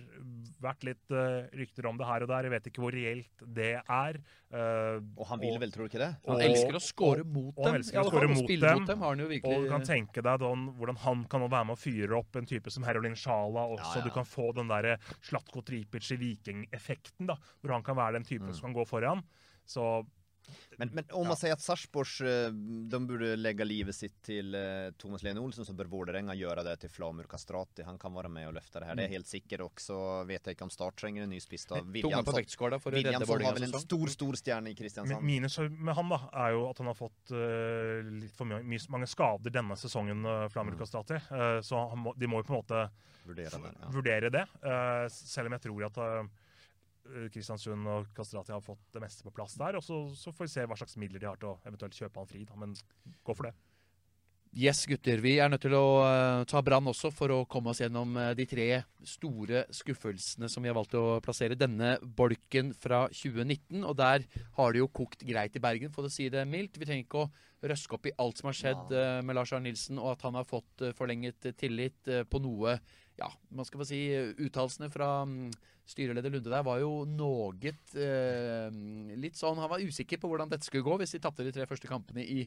vært litt eh, rykter om det her og der. Jeg vet ikke hvor reelt det er. Eh, Og han vil vel, tror du ikke det? Han og- elsker å score mot og dem. han elsker ja, å score mot dem. mot dem har han jo Og du kan tenke deg don, hvordan han kan være med å fyre opp en type som Herolin Sjala også. Ja, ja. Du kan få den derre Slatko Tripic i Viking-effekten, da. Hvor han kan være den typen Mm. som kan gå foran. Så Men, men om man sier at Sarpsborgs, eh, de borde lägga livet sitt till eh, Thomas Lene Olsen så bør Vålerenga gjøre det til Flamur Kastrati. Han kan være med og løfte det her, det er helt sikkert. Også så vet jeg ikke om Start trenger en ny spiss da. Å redde Williamson har vel en stor, stor stjerne i Kristiansand. minus med han da, er jo at han har fått uh, litt for mye, mange skader denne sesongen, uh, Flamur Kastrati. Uh, så han må, de må jo på en måte vurdere det. Ja. vurdere det. eh, selv om jeg tror at eh, Kristiansund og Kastrati har fått det meste på plass der. Og så, så får vi se hva slags midler de har til å eventuelt kjøpe han fri. Da. Men gå for det. Yes, gutter. Vi er nødt til å uh, ta Brann også for å komme oss gjennom uh, de tre store skuffelsene som vi har valgt å plassere denne bolken fra 2019. Og der har det jo kokt greit i Bergen, for å si det mildt. Vi trenger ikke å røske opp i alt som har skjedd uh, med Lars Arne Nilsen, og at han har fått eh, forlenget tillit eh, på noe ja, man skal få si Uttalelsene fra mm, styreleder Lunde der var jo noe eh, litt sånn Han var usikker på hvordan dette skulle gå hvis de tapte de tre første kampene i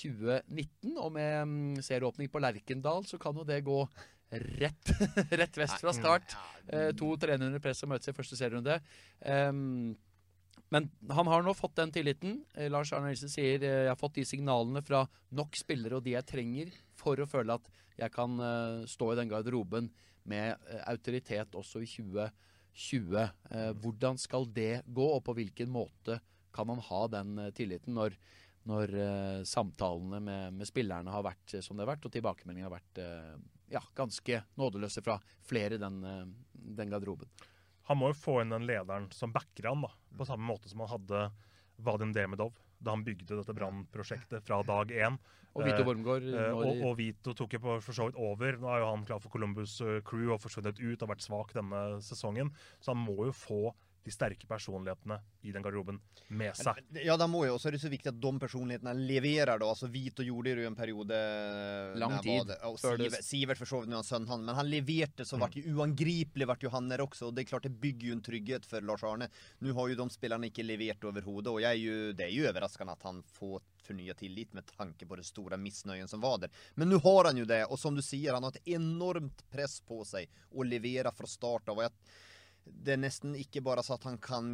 2019. Og med mm, serieåpning på Lerkendal så kan jo det gå rett, rett vest fra start. Eh, to trenere under press som møtes i første serierunde. Ehm, men han har nå fått den tilliten. Eh, Lars Arne Nilsen sier eh, jeg har fått de signalene fra nok spillere og de jeg trenger for å føle at jeg kan eh, stå i den garderoben med autoritet også i 2020. Eh, hvordan skal det gå, og på hvilken måte kan han ha den tilliten når, når samtalene med, med spillerne har vært som det har vært, og tilbakemeldingene har vært ja, ganske nådeløse fra flere i den, den garderoben. Han må jo få inn den lederen som backer han, da. På samme måte som han hadde Vadim Demidov da han bygde dette brannprosjektet fra dag én. Og Vito Wormgård Eh, og, og Vito tok jo for så vidt over. Nå er jo han klar for Columbus eh, Crew og forsvunnet ut og vært svak denne sesongen. Så han må jo få de sterke personlighetene i den garderoben med seg. Ja, da må jo, også, er det så viktig at de personlighetene leverer. da, altså Vito gjorde det jo en periode Lang tid og Sivert, Sivert for så vidt, sønnen han, men han leverte, så vart jo uangripelig ble jo han der også, og det er klart det bygger jo en trygghet for Lars Arne. Nå har jo de spillerne ikke levert overhodet, og jeg er jo, det er jo overraskende at han får fornya tillit med tanke på det store misnøyen som var der. Men nå har han jo det, og som du sier, han har et enormt press på seg å levere fra start av. og jeg det er nesten ikke bare så at han kan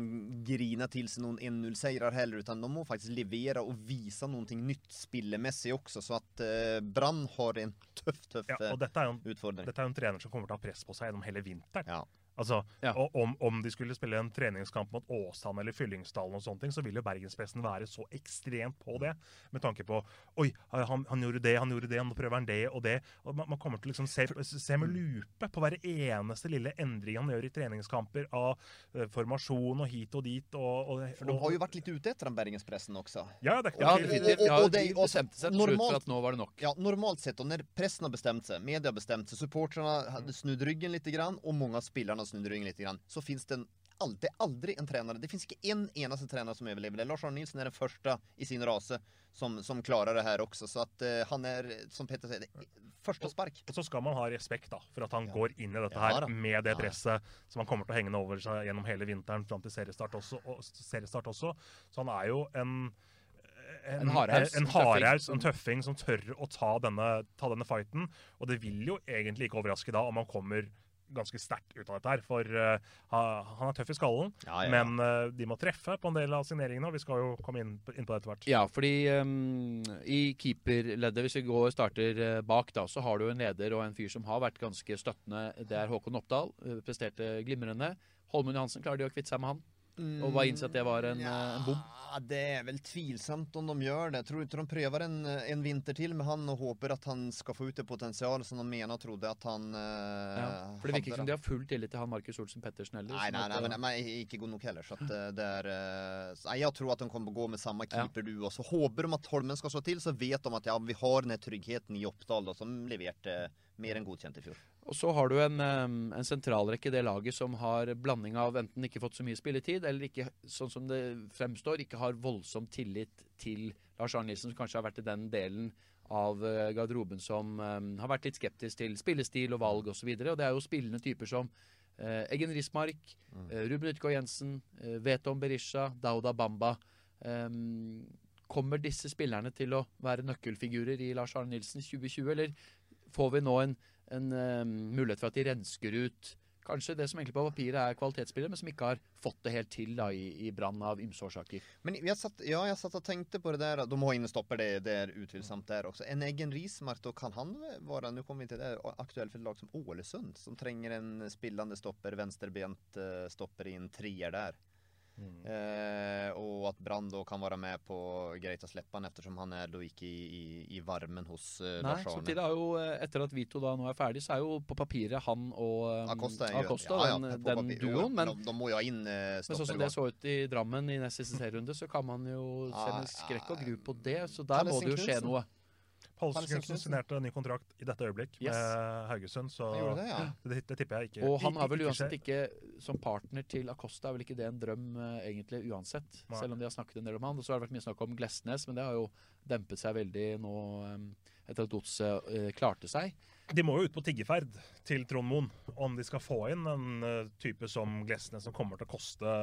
grine til seg noen 1-0-seirer heller, utan de må faktisk levere og vise noe nytt spillemessig også. Så at uh, Brann har en tøff, tøff Ja, eh, og dette er, jo en, utfordring. dette er jo en trener som kommer til å ha press på seg gjennom hele vinteren. Ja. Altså, Ja. og om, om de skulle spille en treningskamp mot Åsane eller Fyllingsdalen, og sånne ting, så vil jo bergenspressen være så ekstremt på det. Med tanke på Oi, han, han gjorde det, han gjorde det, nå prøver han det og det. og Man, man kommer til å liksom se, se med lupe på hver eneste lille endring han gjør i treningskamper av eh, formasjon og hit og dit. Og, og, For de har jo vært litt ute etter den bergenspressen også. Ja, det er Ja, definitivt. Ja, de bestemte seg normalt- at nå var det nok. Ja, normalt sett, og når pressen har bestemt seg, media har bestemt seg, supporterne har snudd ryggen litt og mange av spillerne ryggen litt grann, så finns det en Aldri, aldri en trener. Det finnes ikke en eneste trener som overlever det. Lars Arne Nilsen er den første i sin rase som, som klarer det her også. Så at eh, han er, som Petter sier, det- første spark. Og så skal man ha respekt da, for at han går inn i dette Ja, her med det Ja, ja. presset som han kommer til å henge over seg gjennom hele vinteren fram til seriestart også, og, seriestart også. Så han er jo en En hardhaus, en, en hardhaus, en tøffing som tør å ta denne, ta denne fighten. Og det vil jo egentlig ikke overraske da om han kommer ganske sterkt ut av dette her. For uh, han er tøff i skallen, Ja, ja, men uh, de må treffe på en del av signeringene. Og vi skal jo komme inn, på- inn på det etter hvert. Ja, fordi um, i keeperleddet, hvis vi går starter uh, bak, da, så har du en leder og en fyr som har vært ganske støttende. Det er Håkon Oppdal. presterte glimrende. Holmund Johansen, klarer de å kvitte seg med han? Og hva innsett det var en, ja, en bom? Det er vel tvilsomt om de gjør det. Tror ikke de prøver en, en vinter til med han og håper at han skal få ut det potensial som de mener og trodde at han eh, Ja, for det virker ikke som de har full tillit til han Markus Olsen Pettersen heller. Nei, som nei, at, nei, eh, men, men ikke god nok heller. Så at eh, det er, eh, nei, jeg tror at de kommer til å gå med samme keeper du også. Håper de at Holmen skal slå til, så vet de at ja, vi har den tryggheten i Oppdal, da, som leverte mer enn godkjent i fjor. Og så har du en, en sentralrekke i det laget som har blanding av enten ikke fått så mye spilletid, eller ikke, sånn som det fremstår, ikke har voldsom tillit til Lars Arne Nilsen, som kanskje har vært i den delen av eh, garderoben som um, har vært litt skeptisk til spillestil og valg osv. Og, så og det er jo spillende typer som uh, Eggen Rismark, eh, Ruben Utgaard Jensen, uh, Veton Berisha, Dauda Bamba. Um, kommer disse spillerne til å være nøkkelfigurer i Lars Arne Nilsen 2020, eller får vi nå en, en em, mulighet for at de rensker ut kanskje det som egentlig på papiret er kvalitetsspillere, men som ikke har fått det helt til da, i, i brann av ymse årsaker? Men jeg satt, ja, jeg satt og tenkte på det der. De må ha innestopper, det, det er utvilsomt der også. En egen Rismark, da kan han være Nå kommer vi til det, aktuell for et lag som Ålesund, som trenger en spillende stopper, venstrebent eh, stopper i en trier der. Eh, og at Brann da kan være med på greit å slippe han, ettersom han er da ikke i, i, i varmen hos eh, Nei, Lars Arne. samtidig er jo, eh, etter at Vito da nå er ferdig, så er jo på papiret han og um, Acosta, Acosta ja, ja, den, den papir- duoen. Men, de, de må jo ha inn eh, men sånn som det så ut i Drammen i nest siste serierunde, så kan man jo se med skrekk og gru på det. Så der må det jo skje Knudsen. noe. Pål signerte en ny kontrakt i dette øyeblikk Yes. med Haugesund, så det, ja. det, det tipper jeg ikke Og han har vel uansett ikke Som partner til Acosta er vel ikke det en drøm eh, egentlig uansett. Nei. Selv om de har snakket en del om han. Og så har det vært mye snakk om Glesnes, men det har jo dempet seg veldig nå eh, etter at Godset eh, klarte seg. De må jo ut på tiggeferd til Trond Moen om de skal få inn en eh, type som Glesnes som kommer til å koste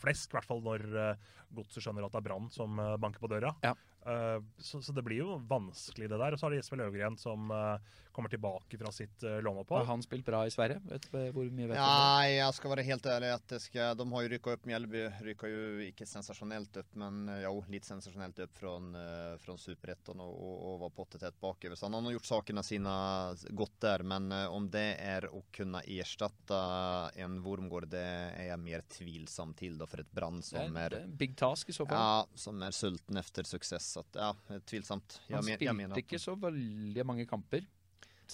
flesk, i hvert fall når uh, Godset skjønner at det er Brann som eh, banker på døra. Ja. Eh, så, så det blir jo vanskelig, det der. Og så har de Jesper Løvgren som eh, kommer tilbake fra sitt låneopphold. Har han spilt bra i Sverige? Vet du hvor mye vet du? Nei, jeg skal være helt ærlig at det skal, de har jo rykka opp Mjällby. Rykka jo ikke sensasjonelt opp, men eh, jo, litt sensasjonelt opp fra, fra Superettan og, og, og var pottetett bakover. Så han har gjort sakene sine godt der, men eh, om det er å kunne erstatte en Wormgård, det er jeg mer tvilsom til da, for et Brann som er er big task i så fall. ja, som er sulten efter suksess. Så at, ja, tvilsomt. Jeg, han jeg spilte mener at, ikke så veldig mange kamper.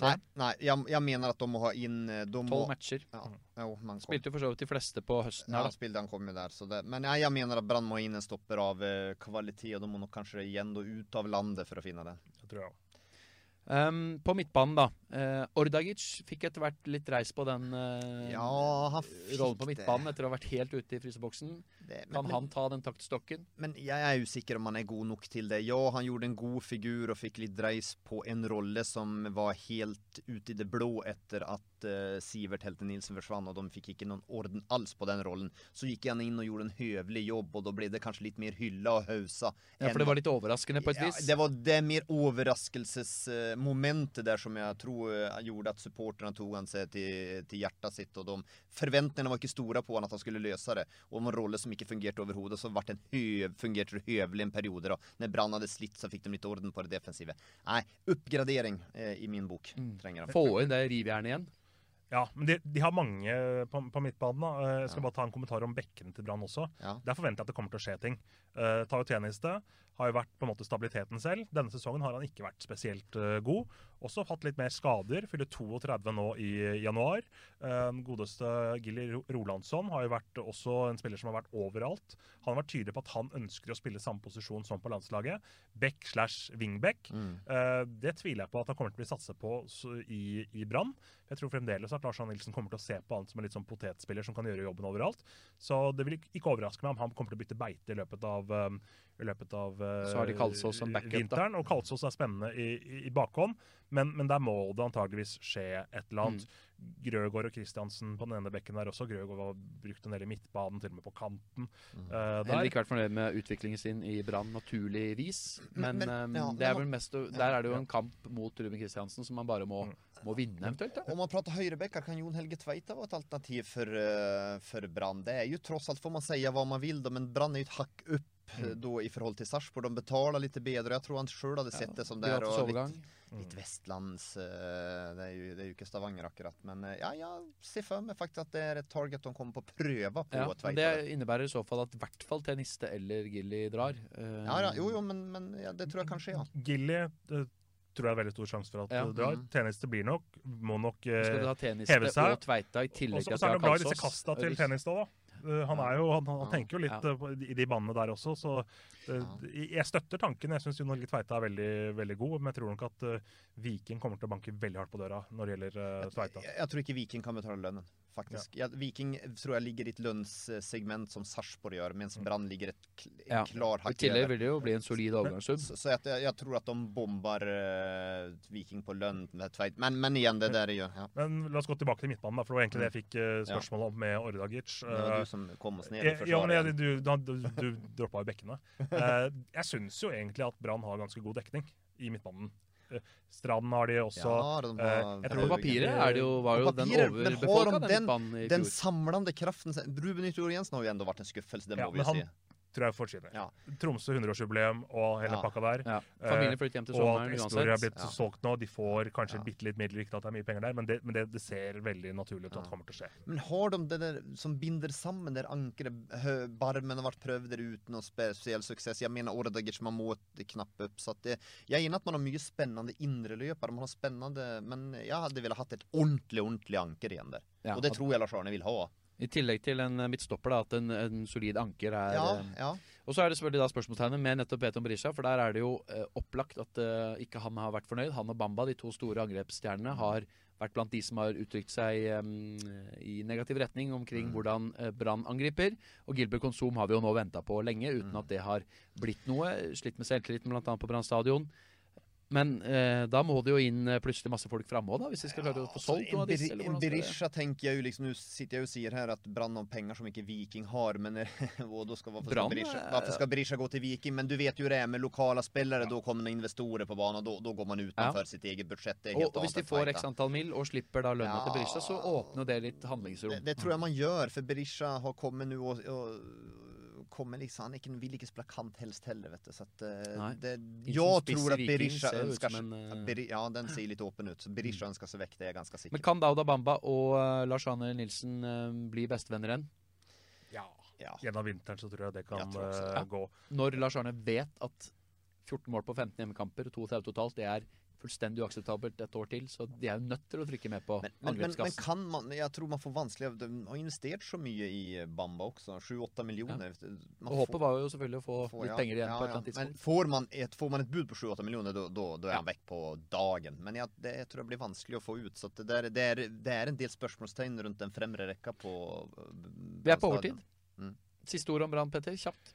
Nei, nei jeg, jeg mener at de må ha inn eh, Tolv matcher. Ja, jo, man kom- Spilte for så vidt de fleste på høsten Ja, her, han da. spilte, han kom jo der. Så det, men ja, jeg mener at Brann må inn en stopper av eh, kvalitet, og de må nok kanskje igjen ut av landet for å finne det. Det tror jeg også. Um, på midtbanen, da. Uh, Ordagic fikk etter hvert litt reis på den uh, Ja, rollen på midtbanen etter å ha vært helt ute i fryseboksen. Det- men- Kan han ta den taktstokken? Men jeg er usikker om han er god nok til det. Ja, han gjorde en god figur og fikk litt reis på en rolle som var helt ute i det blå etter at uh, Sivert Helte Nilsen forsvant, og de fikk ikke noen orden alls på den rollen. Så gikk han inn og gjorde en høvelig jobb, og da ble det kanskje litt mer hylla og hausa. Ja, for det var litt overraskende på et Ja, vis. det var det mer overraskelsesmomentet der som jeg tror eh, gjorde at supporterne tok han seg til, til hjertet sitt, og de forventningene var ikke store på han at han skulle løse det. Og om en rolle som ikke fungerte overhodet, så ble det en høv, fungerte det høvelig en periode da. Når Brann hadde slitt, så fikk de litt orden på det defensive. Nei, oppgradering eh, i min bok trenger han. Få inn det rivjernet igjen. Ja, men de, de har mange på, på midtbanen. Eh, Jeg skal bare ta en kommentar om bekkene til Brann også. Ja. Der forventer jeg at det kommer til å skje ting. Uh, Tayo Tjeneste har jo vært på en måte stabiliteten selv. Denne sesongen har han ikke vært spesielt uh, god. Også hatt litt mer skader. Fyller 32 nå i januar. Eh, godeste Gilly Rolandsson har jo vært også en spiller som har vært overalt. Han har vært tydelig på at han ønsker å spille samme posisjon som på landslaget. Back slash wingback. Mm. Det tviler jeg på at han kommer til å bli satset på i, i Brann. Jeg tror fremdeles at Lars Arne Nilsen kommer til å se på han som en litt sånn potetspiller som kan gjøre jobben overalt. Så det vil ikke overraske meg om han kommer til å bytte beite i løpet av, um, i løpet av uh, Så har de Kalsås som backup, da. vinteren. Og Kalsås er spennende i, i, i bakhånd, men, men der må det antageligvis skje et eller annet. Mm. Grøgaard og Kristiansen på den ene bekken der også. Grøgaard var brukt en del i midtbanen, til og med på kanten. Mm. uh. Heller ikke vært fornøyd med utviklingen sin i Brann, naturligvis. Men, Men- men ja, det er vel mest der er det jo en kamp mot Ruben Kristiansen som man bare må, Mm. må vinne, eventuelt. Ja. Om man prater høyrebekker, kan Jon Helge Tveita være et alternativ for, eh, for Brann. Det er jo tross alt, får man si hva man vil, da, men Brann er jo et hakk opp eh, då i forhold til Sarpsborg. De betaler litt bedre. Jeg tror han sjøl hadde sett det som det er. Gratis og litt- Litt vestlands eh, det, er jo, det er jo ikke Stavanger, akkurat. Men eh, ja, jeg ser for meg faktisk at det er et target de kommer på å prøve på. Ja, men det innebærer i så fall at i hvert fall Teniste eller Gilly drar. Uh, ja, ja, jo, jo, men, men ja, det tror jeg kan skje, ja. Gilly det tror jeg er veldig stor sjanse for at Ja. drar. Teniste Tjeneste blir nok, må nok eh, du ha Teniste heve seg. og Tveita i tillegg Også, til og at så er det har glad i disse Kalsås. kasta til Tjenestad, da. Uh, han er jo, han, han tenker jo litt uh, i de banene der også, så uh, jeg støtter tanken. Jeg syns Jon Helge Tveita er veldig, veldig god, men jeg tror nok at Viking kommer til å banke veldig hardt på døra når det gjelder Tveita. Jeg, jeg tror ikke Viking kan betale lønnen, faktisk. Ja, Viking tror jeg ligger i et lønnssegment som Sarpsborg gjør, mens Brann ligger et kl Ja. klar I tillegg vil det jo bli en solid overgangssum. Så, så jeg, jeg tror at de bomber uh, Viking på lønn med Tveit. Men, men igjen, det der er gjør, ja. Men la oss gå tilbake til midtbanen, da, for det var egentlig det jeg fikk uh, spørsmål om med Ordagic. Det var Uh, du som kom oss ned i Eh, Ja, men du, da- du, du droppa jo bekkene. Eh, jeg syns jo egentlig at Brann har ganske god dekning i midtbanen. Eh, Strand har de også. Ja, de har- Eh, jeg På tror- papiret er det jo, var jo På den overbefolka, den, den i Den samlende kraften Ruben Yttergård Jensen har jo enda vært en skuffelse, det Ja, må vi jo han si. Tror jeg fortjener. Ja. Tromsø 100-årsjubileum og hele Ja. pakka der. Ja. Eh, Familien flytter hjem til og sommeren at Estor er blitt uansett. Ja. solgt nå. De får kanskje Ja. bitte litt midler, ikke at det er mye penger der, men det, men det, det ser veldig naturlig ut at det kommer til å skje. Men har de det der som binder sammen der ankeret Barmen har vært prøvd der uten noe spesiell suksess. Jeg mener Ordagic, man må knappe opp. Så at det, jeg er enig at man har mye spennende indreløpere. Man har spennende Men jeg hadde villet hatt et ordentlig, ordentlig anker igjen der. Ja, Og det tror jeg Lars Arne vil ha. I tillegg til en eh, midtstopper, da, at en, en solid anker er Ja, eh, ja. Og så er det selvfølgelig da spørsmålstegnet med nettopp Beton Berisha, for der er det jo eh, opplagt at eh, ikke han har vært fornøyd. Han og Bamba, de to store angrepsstjernene, har vært blant de som har uttrykt seg um, i negativ retning omkring hvordan eh, Brann angriper. Og Gilbert Konsum har vi jo nå venta på lenge, uten at det har blitt noe. Slitt med selvtilliten bl.a. på Brann stadion. Men eh, da må det jo inn eh, plutselig masse folk framme òg, hvis de skal klare å få Altså, solgt noen av disse. en, eller hvordan Berisha tenker jeg jo liksom Nå sitter jeg og sier her at Brann har penger som ikke Viking har, men og da skal, hvorfor, Brann, Berisha, eh, hvorfor skal Berisha gå til Viking? Men du vet jo det er med lokale spillere, da kommer det investorer på banen, og da går man utenfor sitt eget budsjett. Og, og hvis de får x antall mil og slipper da lønna Ja. til Berisha, så åpner det litt handlingsrom. Det, det tror jeg man gjør, for Berisha har kommet nå og, og kommer liksom, han ikke, vil ikke spille kant helst heller, vet du. Så at, eh, det, som tror i at Berisha ser ut ønsker som seg eh, Beri- Ja, den ser litt åpen ut. Så Berisha ønsker seg vekk, det er jeg ganske sikker Men kan Dauda Bamba og eh, Lars Arne Nilsen eh, bli bestevenner igjen? Ja. Ja. Gjennom vinteren så tror jeg det kan Jeg eh, gå. Når Lars Arne vet at 14 mål på 15 hjemmekamper og 32 totalt, det er fullstendig uakseptabelt et år til. Så de er jo nødt til å trykke med på Men, men, men, men kan man, jeg tror man får vanskelig De har investert så mye i Bamba også. 7-8 millioner. Ja. Og håpet var jo selvfølgelig å få får- litt ja, penger igjen ja, på et eller annet tidspunkt. Men får man et, får man et bud på 7-8 millioner, da- er han vekk på dagen. Men jeg, det jeg tror det blir vanskelig å få ut. Så det, er, det, er, det er en del spørsmålstegn rundt den fremre rekka på Vi er på overtid. Mm. Siste ord om Brann, Petter. Kjapt.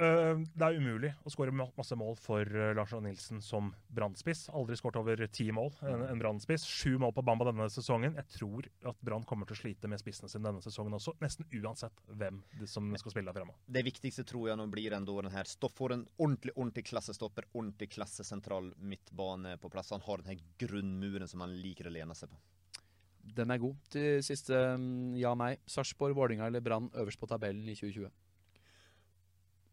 Eh, det er umulig å skåre masse mål for uh, Lars Arne Nilsen som brannspiss. Aldri skåret over ti mål, en, en brannspiss. Sju mål på Bamba denne sesongen. Jeg tror at Brann kommer til å slite med spissene sine denne sesongen også, nesten uansett hvem som skal spille der fremme. Det viktigste tror jeg nå blir ändå den her får en ordentlig ordentlig klassestopper, ordentlig klassesentral midtbane på plass. Han har den her grunnmuren som han liker å lene seg på. Den er god. Til siste mm, ja-nei. Sarpsborg, Vålerenga eller Brann øverst på tabellen i 2020?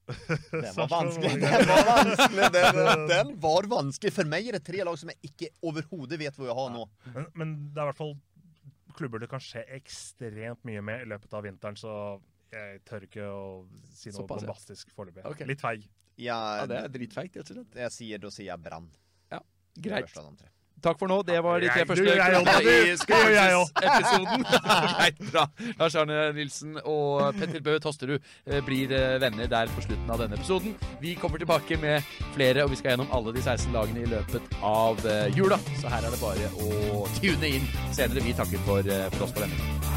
Den var vanskelig. Den var vanskelig. Den, den var vanskelig. For meg er det tre lag som jeg ikke overhodet vet hvor jeg har nå. Men, men det er i hvert fall klubber det kan skje ekstremt mye med i løpet av vinteren, så jeg tør ikke å si noe Såpass, ja. bombastisk foreløpig. Okay. Litt feig. Ja, Ja, det er dritfeigt, rett og slett. Jeg sier, da sier jeg Brann. Ja, Det greit. Takk for nå. Det var de tre Jeg- første også, i. Skåringsepisoden. Greit, bra. Lars Arne Nilsen og Petter Bø Tosterud eh, blir eh, venner der på slutten av denne episoden. Vi kommer tilbake med flere, og vi skal gjennom alle de 16 lagene i løpet av eh, jula. Så her er det bare å tune inn senere. Vi takker for, for oss på denne